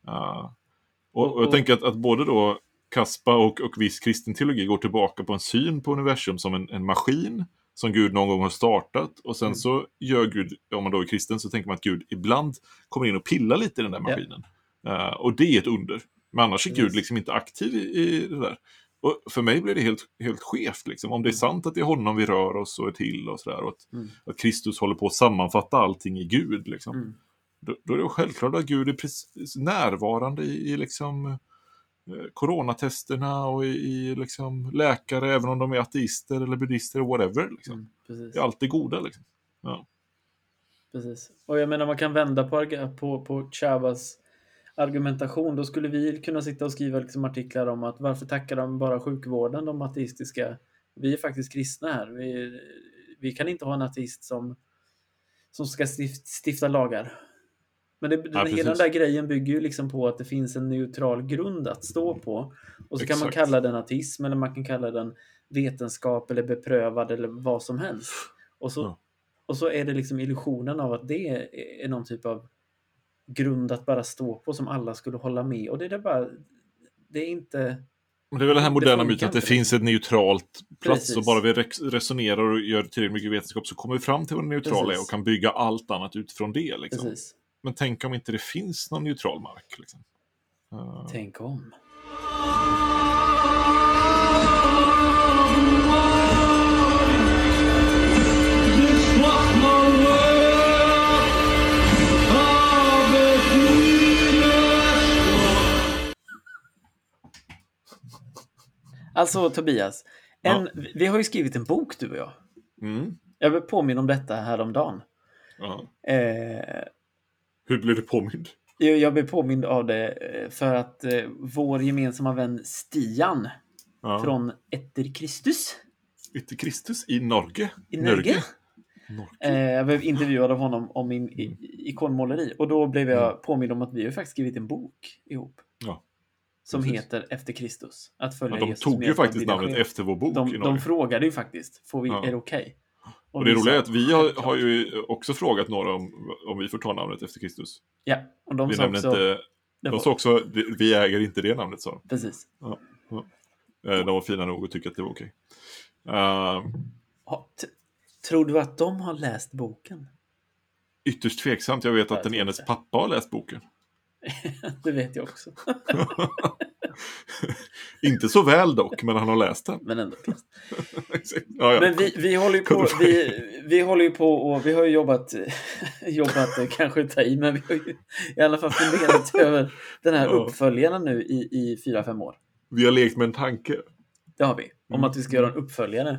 Och, och Och- jag tänker att, att både då Kaspa och, och viss kristen teologi går tillbaka på en syn på universum som en, en maskin som Gud någon gång har startat och sen Mm. så gör Gud, om man då är kristen, så tänker man att Gud ibland kommer in och pillar lite i den där Ja. maskinen. Eh, och det är ett under. Men annars är Gud liksom inte aktiv i, i det där. Och för mig blir det helt, helt skevt. Liksom. Om det är sant att det är honom vi rör oss och är till och sådär. Och att, Mm. att Kristus håller på att sammanfatta allting i Gud. Liksom. Mm. Då, då är det självklart att Gud är närvarande i, i liksom, coronatesterna och i, i liksom, läkare, även om de är ateister eller buddister eller whatever. Liksom. Mm. Precis. Det är alltid goda. Liksom. Precis. Och jag menar man kan vända på, på, på Chavas argumentation. Då skulle vi kunna sitta och skriva liksom artiklar om att varför tackar de bara sjukvården, de ateistiska? Vi är faktiskt kristna här. Vi, vi kan inte ha en ateist som, som ska stift- stifta lagar. Men det, den, precis. hela den där grejen bygger ju liksom på att det finns en neutral grund att stå på. Och så kan man Exakt. kalla den ateism eller man kan kalla den vetenskap eller beprövad eller vad som helst. Och så, Ja. och så är det liksom illusionen av att det är, någon typ av grund att bara stå på som alla skulle hålla med. Och det är bara, det är inte... Det är väl den här moderna myten att det finns ett neutralt plats Precis. och bara vi resonerar och gör tillräckligt mycket vetenskap så kommer vi fram till vad det neutrala är och kan bygga allt annat utifrån det. Liksom. Precis. Men tänk om inte det finns någon neutral mark. Liksom. Eh, Tänk om. Alltså Tobias, en, vi har ju skrivit en bok du och jag. mm, Jag vill påminna om detta häromdagen. ja. Eh, Hur blir du påmind? jag jag blev påmind av det eh, för att eh, vår gemensamma vän Stian Ja. från Etter Kristus Ytter Kristus i Norge. i Norge. Norge. Eh, jag blev intervjuad av honom om min i- i- ikonmåleri och då blev jag Mm. påmind om att vi har faktiskt skrivit en bok ihop. Ja, Som precis. heter Efter Kristus. Att följa Ja, de Jesus tog ju faktiskt namnet efter vår bok i de, Norge. de frågade ju faktiskt, får vi, Ja. är det okej? Och det roliga är att vi har, har ju också frågat några om, om vi får ta namnet efter Kristus. Ja, och de Vi sa också... inte, de sa också "Vi- äger inte det namnet, sa de. Precis. Eh, De var fina nog att tycka att det var okej. T- tror du att de har läst boken? ytterst tveksamt. Jag vet att den enes pappa har läst boken. det vet jag också. inte så väl dock, men han har läst den. Men ändå. ja, ja. Men vi, vi håller ju på, vi, vi håller ju på och vi har ju jobbat, jobbat eh, kanske ta i, men vi har ju i alla fall funderat över den här Ja. uppföljaren nu i, i fyra, fem år. Vi har lekt med en tanke. Det har vi. Om Mm. att vi ska göra en uppföljare.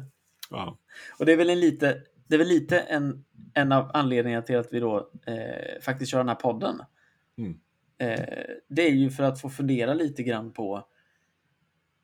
Ja. Och det är väl en lite, det är väl lite en, en av anledningarna till att vi då eh, faktiskt kör den här podden. Mm. Eh, det är ju för att få fundera lite grann på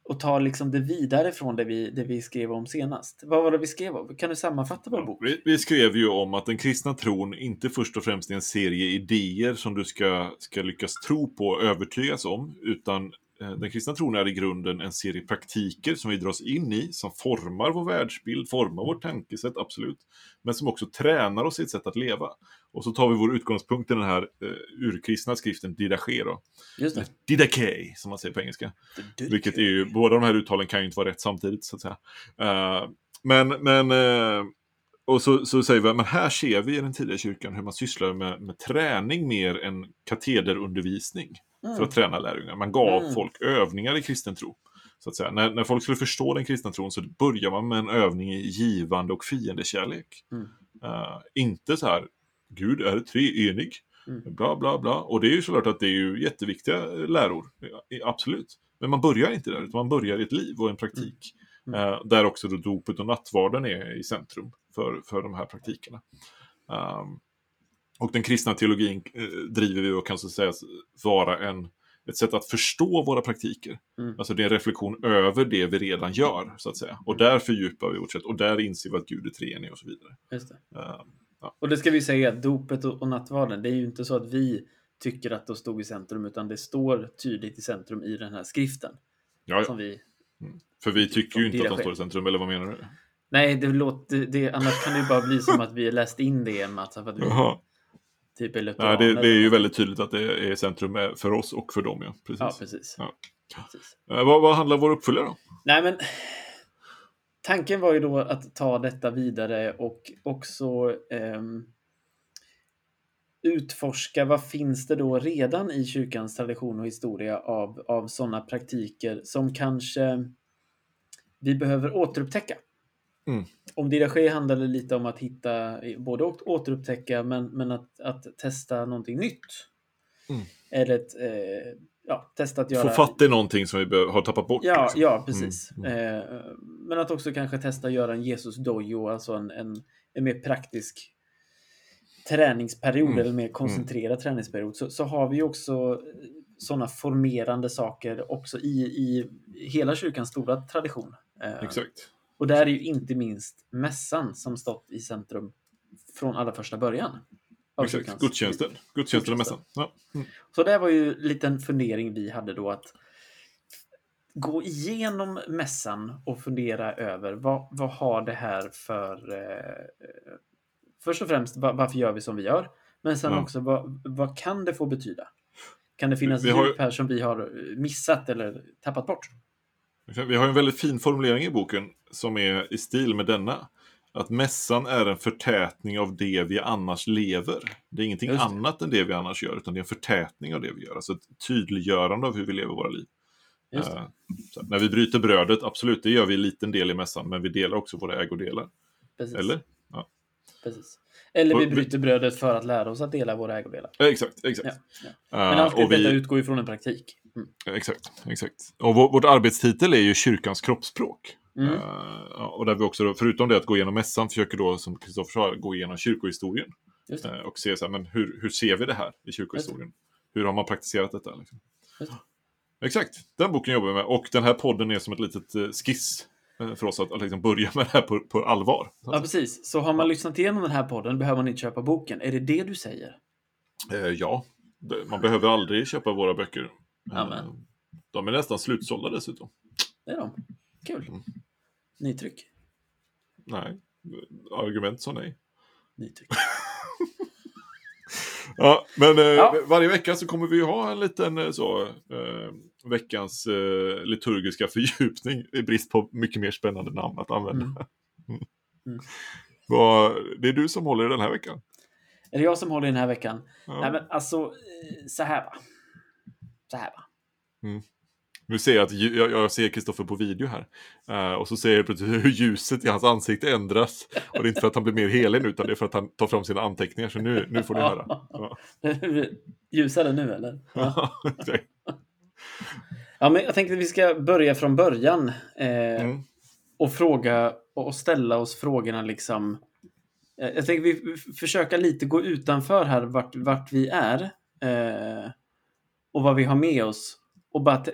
och ta liksom det vidare från det vi, det vi skrev om senast. Vad var det vi skrev om? Kan du sammanfatta vår bok? Vi, vi skrev ju om att den kristna tron inte först och främst är en serie idéer som du ska, ska lyckas tro på och övertygas om, utan den kristna tron är i grunden en serie praktiker som vi dras in i, som formar vår världsbild, formar vårt tankesätt, absolut, men som också tränar oss i ett sätt att leva. Och så tar vi vår utgångspunkt i den här eh, urkristna skriften Didache då. Just det. Didache, som man säger på engelska. Vilket är ju, båda de här uttalen kan ju inte vara rätt samtidigt så att säga. Uh, men, men, uh, och så, så säger vi, men här ser vi i den tidiga kyrkan hur man sysslar med, med träning mer än katederundervisning. Mm. För att träna lärjungar. Man gav Mm. folk övningar i kristen tro. Så att säga. När, när folk skulle förstå den kristna tron så börjar man med en övning i givande och fiendekärlek. Mm. Uh, inte så här, Gud är treenig. Mm. Bla, bla, bla. Och det är ju såklart att det är ju jätteviktiga läror. Absolut. Men man börjar inte där, utan man börjar i ett liv och en praktik. Mm. Eh, där också då dopet och nattvarden är i centrum för, för de här praktikerna. Um, och den kristna teologin eh, driver vi och kan så sägas vara en, ett sätt att förstå våra praktiker. Mm. Alltså det är en reflektion över det vi redan gör, så att säga. Och där fördjupar vi vårt sätt, och där inser vi att Gud är treenig och så vidare. Just det. Um, Och det ska vi säga, dopet och, och nattvarden, det är ju inte så att vi tycker att de stod i centrum, utan det står tydligt i centrum i den här skriften. ja, ja. Vi... För vi tycker ju inte att de står i centrum, eller vad menar du? Nej, det låter, det, annars kan det ju bara bli som att vi läst in det en massa för att vi. Typ är Nej, det, det är ju väldigt tydligt att det är centrum för oss och för dem, ja. Precis. Ja, precis. Ja. precis. Eh, vad, vad handlar vår uppföljare om? Nej, men tanken var ju då att ta detta vidare och också ehm, utforska vad finns det då redan i kyrkans tradition och historia av, av sådana praktiker som kanske vi behöver återupptäcka. Mm. Om Didache handlade lite om att hitta, både att återupptäcka men, men att, att testa någonting nytt. Mm. Eller ett, eh, ja, testa att göra... Få fatt i någonting som vi har tappat bort. Ja, liksom. ja precis. Mm, Eh, men att också kanske testa att göra en Jesus dojo, alltså en, en, en mer praktisk träningsperiod Mm, eller mer koncentrerad träningsperiod. Så, så har vi också sådana formerande saker också i, i hela kyrkans stora tradition. Eh, Exakt. Och där är ju inte minst mässan som stått i centrum från allra första början. Exakt. Gudstjänsten. Gudstjänsten och mässan. Ja. Mm. så det var ju en liten fundering vi hade då att gå igenom mässan och fundera över vad, vad har det här för... Eh, först och främst va- varför gör vi som vi gör? Men sen Ja. också vad, vad kan det få betyda? Kan det finnas Vi ju- djup här som vi har missat eller tappat bort? Vi har en väldigt fin formulering i boken som är i stil med denna. Att mässan är en förtätning av det vi annars lever. Det är ingenting det. annat än det vi annars gör, utan det är en förtätning av det vi gör. Alltså ett tydliggörande av hur vi lever våra liv. Så när vi bryter brödet, absolut, det gör vi en liten del i mässan, men vi delar också våra ägodelar. Precis. Eller? Precis. Eller vi vi- bryter brödet för att lära oss att dela våra ägodelar. Exakt, exakt. Ja, ja. Eh, Men allt vi- detta utgår ju från en praktik. Mm. Exakt, exakt. Och vår, vårt arbetstitel är ju kyrkans kroppsspråk. Mm. Eh, ja, och där vi också, då, förutom det att gå igenom mässan, försöker då, som Kristoffer sa, gå igenom kyrkohistorien. Eh, och se så här, men hur, hur ser vi det här i kyrkohistorien? Hur har man praktiserat detta? Liksom? Exakt, den boken jobbar vi med. Och den här podden är som ett litet eh, skiss eh, för oss att, att liksom börja med det här på, på allvar. Ja, precis. Så har man lyssnat igenom den här podden behöver man inte köpa boken. Är det det du säger? Eh, ja, man behöver aldrig köpa våra böcker. Amen. de är nästan slutsålda dessutom. Det är de. Kul. Mm. Nytryck. Nej, argument sa nej. Nytryck. Ja, men eh, Ja. varje vecka så kommer vi ha en liten eh, så, eh, veckans eh, liturgiska fördjupning i brist på mycket mer spännande namn att använda. Mm. Mm. Vad, det är du som håller i den här veckan. Är det jag som håller i den här veckan? Ja. Nej, men alltså, så här va. Så här va. Nu ser jag att jag, jag ser Kristoffer på video här. Eh, och så ser jag plötsligt hur ljuset i hans ansikte ändras. Och det är inte för att han blir mer helig nu, utan det är för att han tar fram sina anteckningar. Så nu, nu får ni höra. Ja. Ljusare nu eller? Ja. Ja, men jag tänkte att vi ska börja från början. Eh, Mm. och fråga och ställa oss frågorna liksom. Eh, Jag tänker vi försöka lite gå utanför här vart, vart vi är. Eh, och vad vi har med oss. Och bara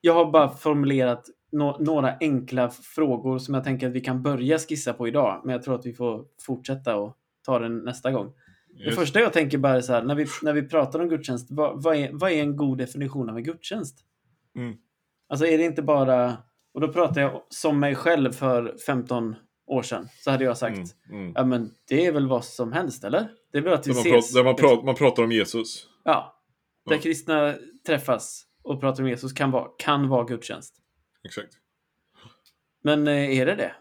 jag har bara formulerat no några enkla frågor som jag tänker att vi kan börja skissa på idag. Men jag tror att vi får fortsätta och ta den nästa gång. Det Just. första jag tänker bara är så här, när vi, när vi pratar om gudstjänst, vad, vad, är, vad är en god definition av en gudstjänst? Mm. Alltså är det inte bara, och då pratar jag som mig själv för 15 år sedan, så hade jag sagt, Mm, mm. ja men det är väl vad som helst eller? Det är väl att vi man ses. pratar, man, liksom. pratar, man pratar om Jesus. Ja, där kristna träffas och pratar om Jesus kan vara, kan vara gudstjänst. Exakt. Men eh, är det det?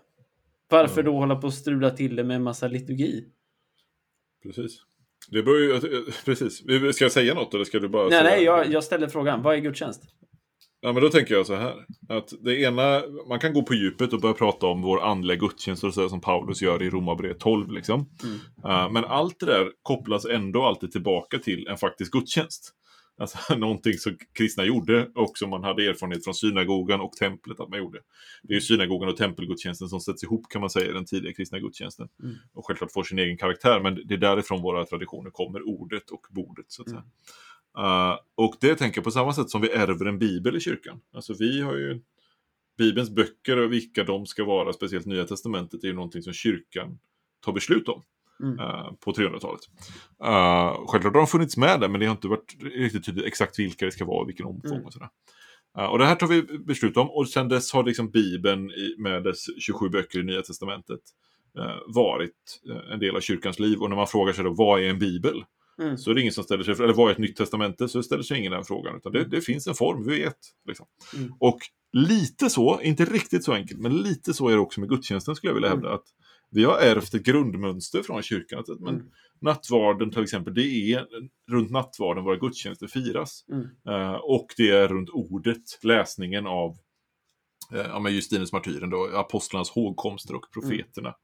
Varför Ja. då hålla på och strula till det med en massa liturgi? Precis. Det bör ju, precis. Ska jag säga något eller ska du bara Nej, säga? nej, jag, jag ställer frågan. Vad är gudstjänst? Ja, men då tänker jag så här. Att det ena, man kan gå på djupet och börja prata om vår andliga gudstjänst och så som Paulus gör i Romarbrevet 12. Liksom. Mm. Uh, men allt det där kopplas ändå alltid tillbaka till en faktisk gudstjänst. Alltså någonting som kristna gjorde och som man hade erfarenhet från synagogan och templet att man gjorde. Det är synagogan och tempelgudstjänsten som sätts ihop kan man säga i den tidiga kristna gudstjänsten. Mm. Och självklart får sin egen karaktär, men det är därifrån våra traditioner kommer, ordet och bordet så att säga. Uh, och det tänker jag på samma sätt som vi ärver en bibel i kyrkan. Alltså vi har ju Bibelns böcker och vilka de ska vara, speciellt Nya Testamentet, är ju någonting som kyrkan tar beslut om Mm. eh, på 300-talet. Uh, självklart har de funnits med där, men det har inte varit riktigt tydligt exakt vilka det ska vara och vilken omfång Mm. och sådär. Eh, och det här tar vi beslut om och sen dess har liksom Bibeln i, med dess 27 böcker i Nya Testamentet eh, varit eh, en del av kyrkans liv. Och när man frågar sig då, vad är en bibel? Mm. Så är det ingen som ställer sig, eller vad är ett nytt testamente? Så ställer sig ingen den frågan. Utan det, det finns en form, vi vet. Liksom. Mm. Och lite så, inte riktigt så enkelt, men lite så är det också med gudstjänsten skulle jag vilja Mm. hävda. Att vi har ärvt ett grundmönster från kyrkan. Men Mm. Nattvarden till exempel, det är runt nattvarden våra gudstjänster firas. Mm. Eh, och det är runt ordet, läsningen av eh, ja, men Justinus martyren, då, apostlarnas hågkomster och profeterna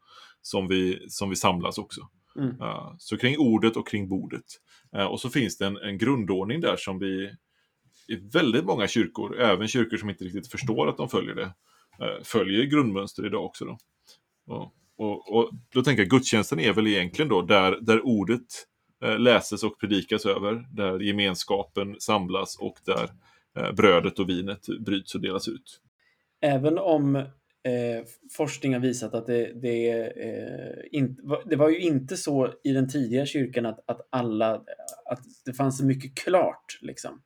som, vi, som vi samlas också. Mm. Ja, så kring ordet och kring bordet. Eh, och så finns det en, en grundordning där som vi i väldigt många kyrkor, även kyrkor som inte riktigt förstår att de följer det, eh, följer grundmönster idag också. Då. Och, och, och då tänker jag gudstjänsten är väl egentligen då där, där ordet eh, läses och predikas över, där gemenskapen samlas och där eh, brödet och vinet bryts och delas ut. Även om eh, forskning har visat att det, det, eh, va- det var ju inte så i den tidiga kyrkan att, att alla, att det fanns så mycket klart. Liksom.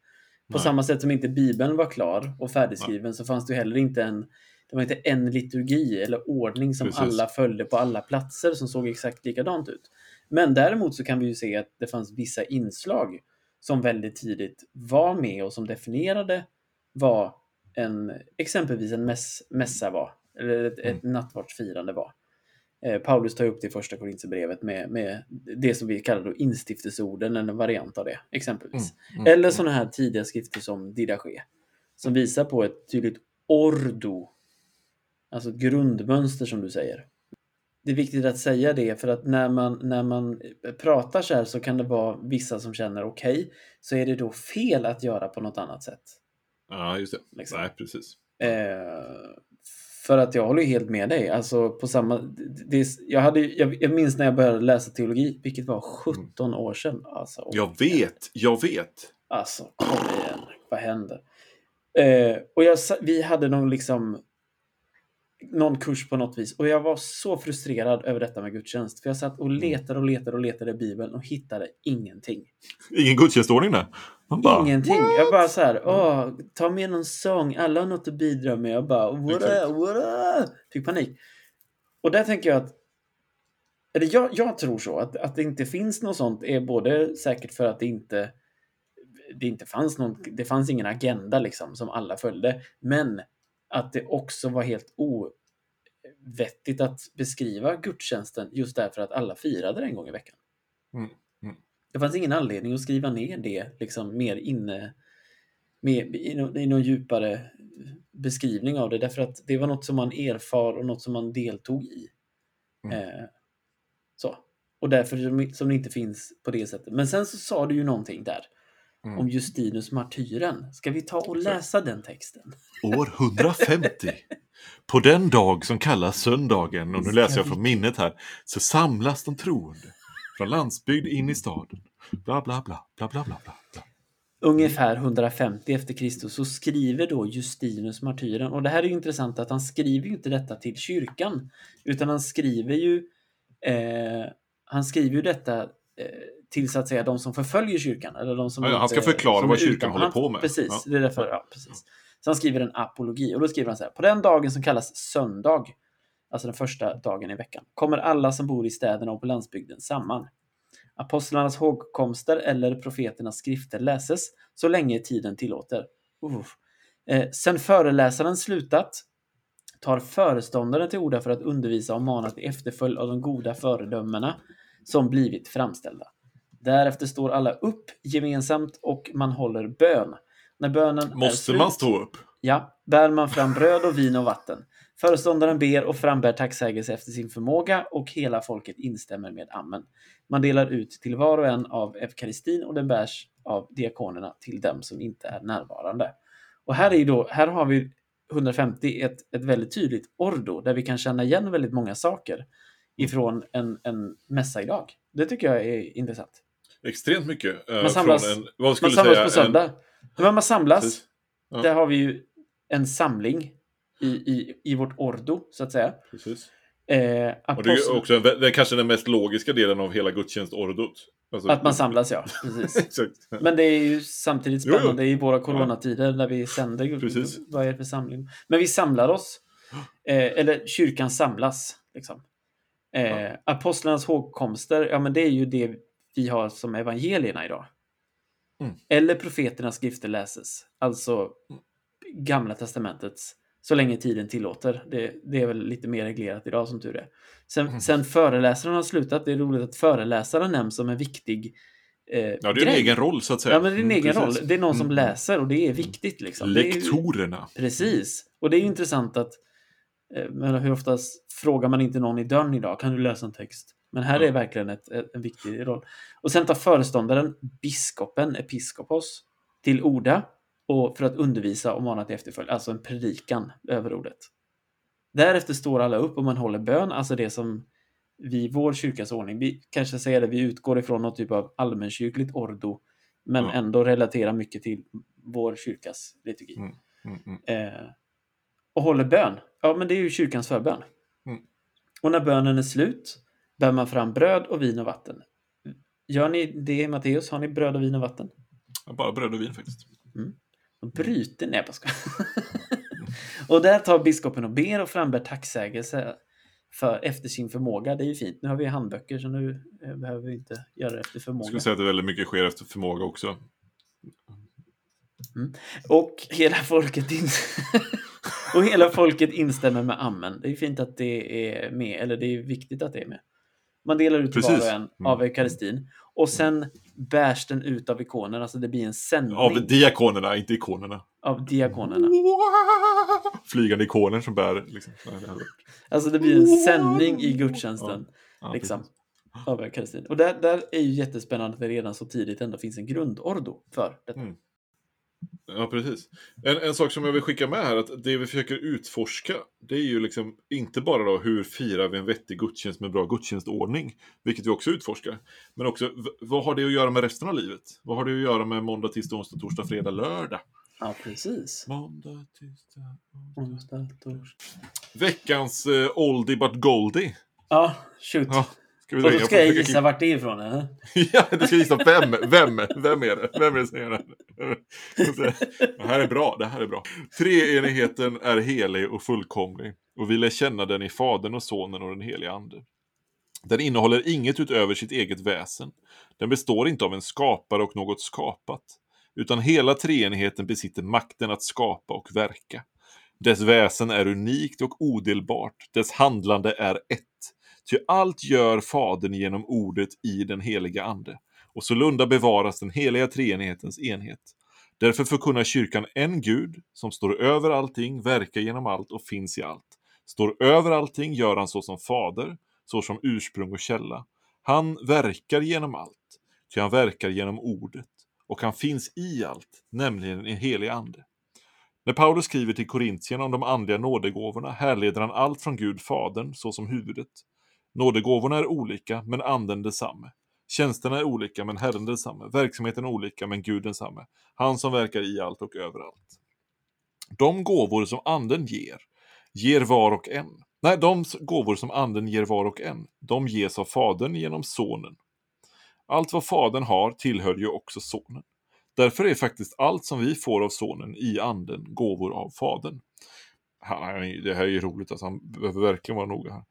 På Nej. samma sätt som inte Bibeln var klar och färdigskriven så fanns det heller inte en, det var inte en liturgi eller ordning som Precis. alla följde på alla platser som såg exakt likadant ut. Men däremot så kan vi ju se att det fanns vissa inslag som väldigt tidigt var med och som definierade vad en, exempelvis en mäss, mässa var, eller ett, ett nattvardsfirande var. Eh, Paulus tar upp det i första Korinthierbrevet med, med det som vi kallar då instiftelseorden, en variant av det, exempelvis. Mm. Eller sådana här tidiga skrifter som Didache, som visar på ett tydligt ordo, alltså ett grundmönster som du säger. Det är viktigt att säga det för att när man, när man pratar så här så kan det vara vissa som känner okej, så är det då fel att göra på något annat sätt. Ja, just det. Liksom. Nej, precis. Eh, för att jag håller ju helt med dig. Alltså på samma, det, jag, hade, jag, jag minns när jag började läsa teologi, vilket var 17 år sedan. Alltså, Jag vet, jag vet. Alltså, kom igen. Vad händer? Eh, och jag, vi hade någon liksom någon kurs på något vis och jag var så frustrerad över detta med gudstjänst. För jag satt och letade och letade och letade i Bibeln och hittade ingenting. Ingen gudstjänstordning där. Bara, Ingenting. Jag bara så här, åh, ta med någon sång, alla har något att bidra med. Jag bara, what what up? Fick panik. Och där tänker jag att, eller jag, jag tror så, att, att det inte finns något sånt är både säkert för att det inte, det inte fanns någon, det fanns ingen agenda liksom som alla följde, men att det också var helt ovettigt att beskriva gudstjänsten just därför att alla firade det en gång i veckan. Mm, mm. Det fanns ingen anledning att skriva ner det liksom mer inne med, i, någon, i någon djupare beskrivning av det därför att det var något som man erfar och något som man deltog i. Mm. Eh, så. Och därför som, som det inte finns på det sättet. Men sen så sa du ju någonting där Mm. om Justinus martyren. Ska vi ta och läsa den texten? År 150. På den dag som kallas söndagen, och nu läser jag från minnet här, så samlas de troende från landsbygd in i staden. Bla, bla, bla, bla, bla, bla, bla. ungefär 150 efter Kristus så skriver då Justinus martyren. Och det här är ju intressant att han skriver inte detta till kyrkan. Utan han skriver ju eh, han skriver ju detta eh, till så att säga de som förföljer kyrkan. Eller de som Ja, ja, han ska inte- förklara som vad kyrkan utan- håller på med. Precis, Ja. det är därför, ja, precis. Så han skriver en apologi och då skriver han så här. På den dagen som kallas söndag, alltså den första dagen i veckan, kommer alla som bor i städerna och på landsbygden samman. Apostlarnas hågkomster eller profeternas skrifter läses så länge tiden tillåter. Uff. Eh, sen föreläsaren slutat tar föreståndaren till orda för att undervisa och mana till efterföljd av de goda föredömena som blivit framställda. Därefter står alla upp gemensamt och man håller bön. När bönen Måste slut, man stå upp? Ja, bär man fram bröd och vin och vatten. Föreståndaren ber och frambär tacksägelse efter sin förmåga och hela folket instämmer med amen. Man delar ut till var och en av eukaristin och den bärs av diakonerna till dem som inte är närvarande. Och här, är då, här har vi 150 ett, ett väldigt tydligt ordo där vi kan känna igen väldigt många saker ifrån en, en mässa idag. Det tycker jag är intressant. Extremt mycket. eh, Man samlas- en, Man samlas säga, på söndag. Men man samlas. Ja. där har vi ju en samling i, i, i vårt ordo, så att säga. En, precis. Eh, Och det är apostel, också en, det är kanske den mest logiska delen av hela gudstjänstordot. Alltså- att man samlas, ja. Precis. Exakt. Men det är ju samtidigt Jo, jo. spännande i våra coronatider när vi sänder. Precis. Vad är det för samling? Men vi samlar oss. Eh, eller kyrkan samlas. Liksom. Eh, Ja. Apostlarnas hågkomster, ja men det är ju det vi har som evangelierna idag. Mm. Eller profeternas skrifter läses. Alltså Gamla testamentets. Så länge tiden tillåter. Det, det är väl lite mer reglerat idag som tur är. Sen, Mm. sen föreläsaren har slutat. Det är roligt att föreläsaren nämns som en viktig eh, Ja, det är en grej. egen roll så att säga. Ja, men det är en Mm, egen precis. roll. Det är någon som Mm. läser och det är viktigt. Liksom. Är ju, Lektorerna. precis. Och det är intressant att eh, men hur oftast frågar man inte någon i dörren idag, kan du läsa en text? Men här är verkligen ett, en viktig roll. Och sen tar föreståndaren, biskopen, episkopos, till orda och för att undervisa och mana till efterföljd, alltså en predikan över ordet. Därefter står alla upp och man håller bön, alltså det som vi i vår kyrkas ordning, vi kanske säger det, vi utgår ifrån någon typ av allmänkyrkligt ordo, men Ja. ändå relaterar mycket till vår kyrkas liturgi. Mm. Mm, mm. Eh, och håller bön. Ja, men det är ju kyrkans förbön. Mm. Och när bönen är slut bär man fram bröd och vin och vatten. Gör ni det i Matteus? Har ni bröd och vin och vatten? Bara bröd och vin faktiskt. Och bryter Nej, jag. Och där tar biskopen och ber och frambär tacksägelse för, efter sin förmåga. Det är ju fint. Nu har vi handböcker så nu eh, behöver vi inte göra det efter Jag förmåga. skulle säga att det väldigt mycket sker efter förmåga också. Och hela folket, in... och hela folket instämmer med amen. Det är fint att det är med, eller det är viktigt att det är med. Man delar ut till var Precis. och en Mm. av eukaristin. Och sen bärs den ut av ikonen, alltså det blir en sändning Av av, diakonerna, inte ikonerna. diakonerna. Flygande ikoner som bär liksom. Ja, Alltså det blir en sändning i gudstjänsten. Ja, liksom, precis. av eukaristin. Och där, där är ju jättespännande att det redan så tidigt ändå finns en grundordo för detta. Mm. Ja, precis. En, en sak som jag vill skicka med här, att det vi försöker utforska, det är ju liksom inte bara då hur firar vi en vettig gudstjänst med bra gudstjänstordning, vilket vi också utforskar, men också vad har det att göra med resten av livet? Vad har det att göra med måndag, tisdag, onsdag, torsdag, fredag, lördag? Ja, precis. Måndag, tisdag. Onsdag, torsdag. Veckans eh, oldie but goldie. Ja, shoot. Ja, ska vi Och då ska jag gissa vart det är ifrån, eller? Ja, du ska gissa vem, vem, vem är det? Vem är det som gör det? Det här är bra, det här är bra. Treenigheten är helig och fullkomlig och vi lär känna den i Fadern och Sonen och den helige Ande. Den innehåller inget utöver sitt eget väsen. Den består inte av en skapare och något skapat, utan hela treenigheten besitter makten att skapa och verka. Dess väsen är unikt och odelbart, dess handlande är ett. Ty allt gör Fadern genom ordet i den heliga Ande. Och sålunda bevaras den heliga treenighetens enhet. Därför förkunnar kyrkan en Gud som står över allting, verkar genom allt och finns i allt. Står över allting gör han så som fader, så som ursprung och källa. Han verkar genom allt, ty han verkar genom ordet. Och han finns i allt, nämligen i helig ande. När Paulus skriver till Korintierna om de andliga nådegåvorna härleder han allt från Gud Fadern, såsom huvudet. Nådegåvorna är olika, men anden detsamme. Tjänsterna är olika, men Herren densamme. Verksamheten är olika, men Gud densamme. Han som verkar i allt och överallt. De gåvor som anden ger, ger var och en. Nej, de gåvor som anden ger var och en, de ges av Fadern genom Sonen. Allt vad Fadern har tillhör ju också Sonen. Därför är faktiskt allt som vi får av Sonen i anden gåvor av Fadern. Det här är ju roligt, alltså, han behöver verkligen vara noga här.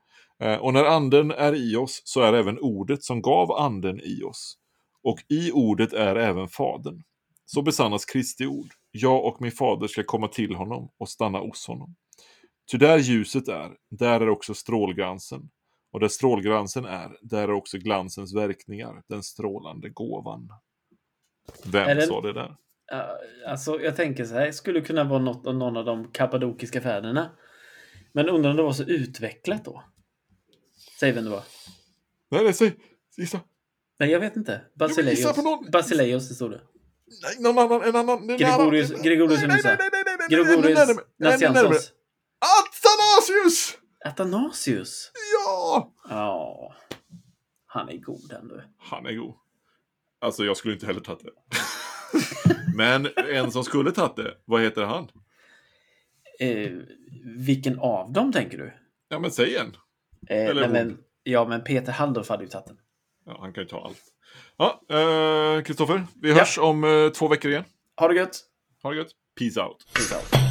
Eh, och när anden är i oss så är även ordet som gav anden i oss. Och i ordet är även Fadern. Så besannas Kristi ord. Jag och min fader ska komma till honom och stanna hos honom. Ty där ljuset är, där är också strålglansen. Och där strålglansen är, där är också glansens verkningar, den strålande gåvan. Vem det... sa det där? Alltså, jag tänker så här, skulle kunna vara något av någon av de kappadokiska fäderna. Men undrar om det var så utvecklat då? Säg vem det var. Nej, nej, säg. Gissa. Nej, jag vet inte. Basileus. Basileus, det stod det. Nej, någon annan. En annan. Gregorius, Gregorius nej, nej, nej, nej, nej, Gregorius Nassiansos. Athanasius! Athanasius? Ja! Ja. Han är god ändå. Han är god. Alltså, jag skulle inte heller tagit det. Men en som skulle tagit det, vad heter han? Eh, vilken av dem tänker du? Ja, men säg en. Eh, Eller nej, men, ja, men Peter Halldorf hade ju tagit den. Ja, han kan ju ta allt. Ja, Kristoffer, eh, vi hörs ja. om eh, två veckor igen. Ha det gött! Ha det gött. Peace out. Peace out.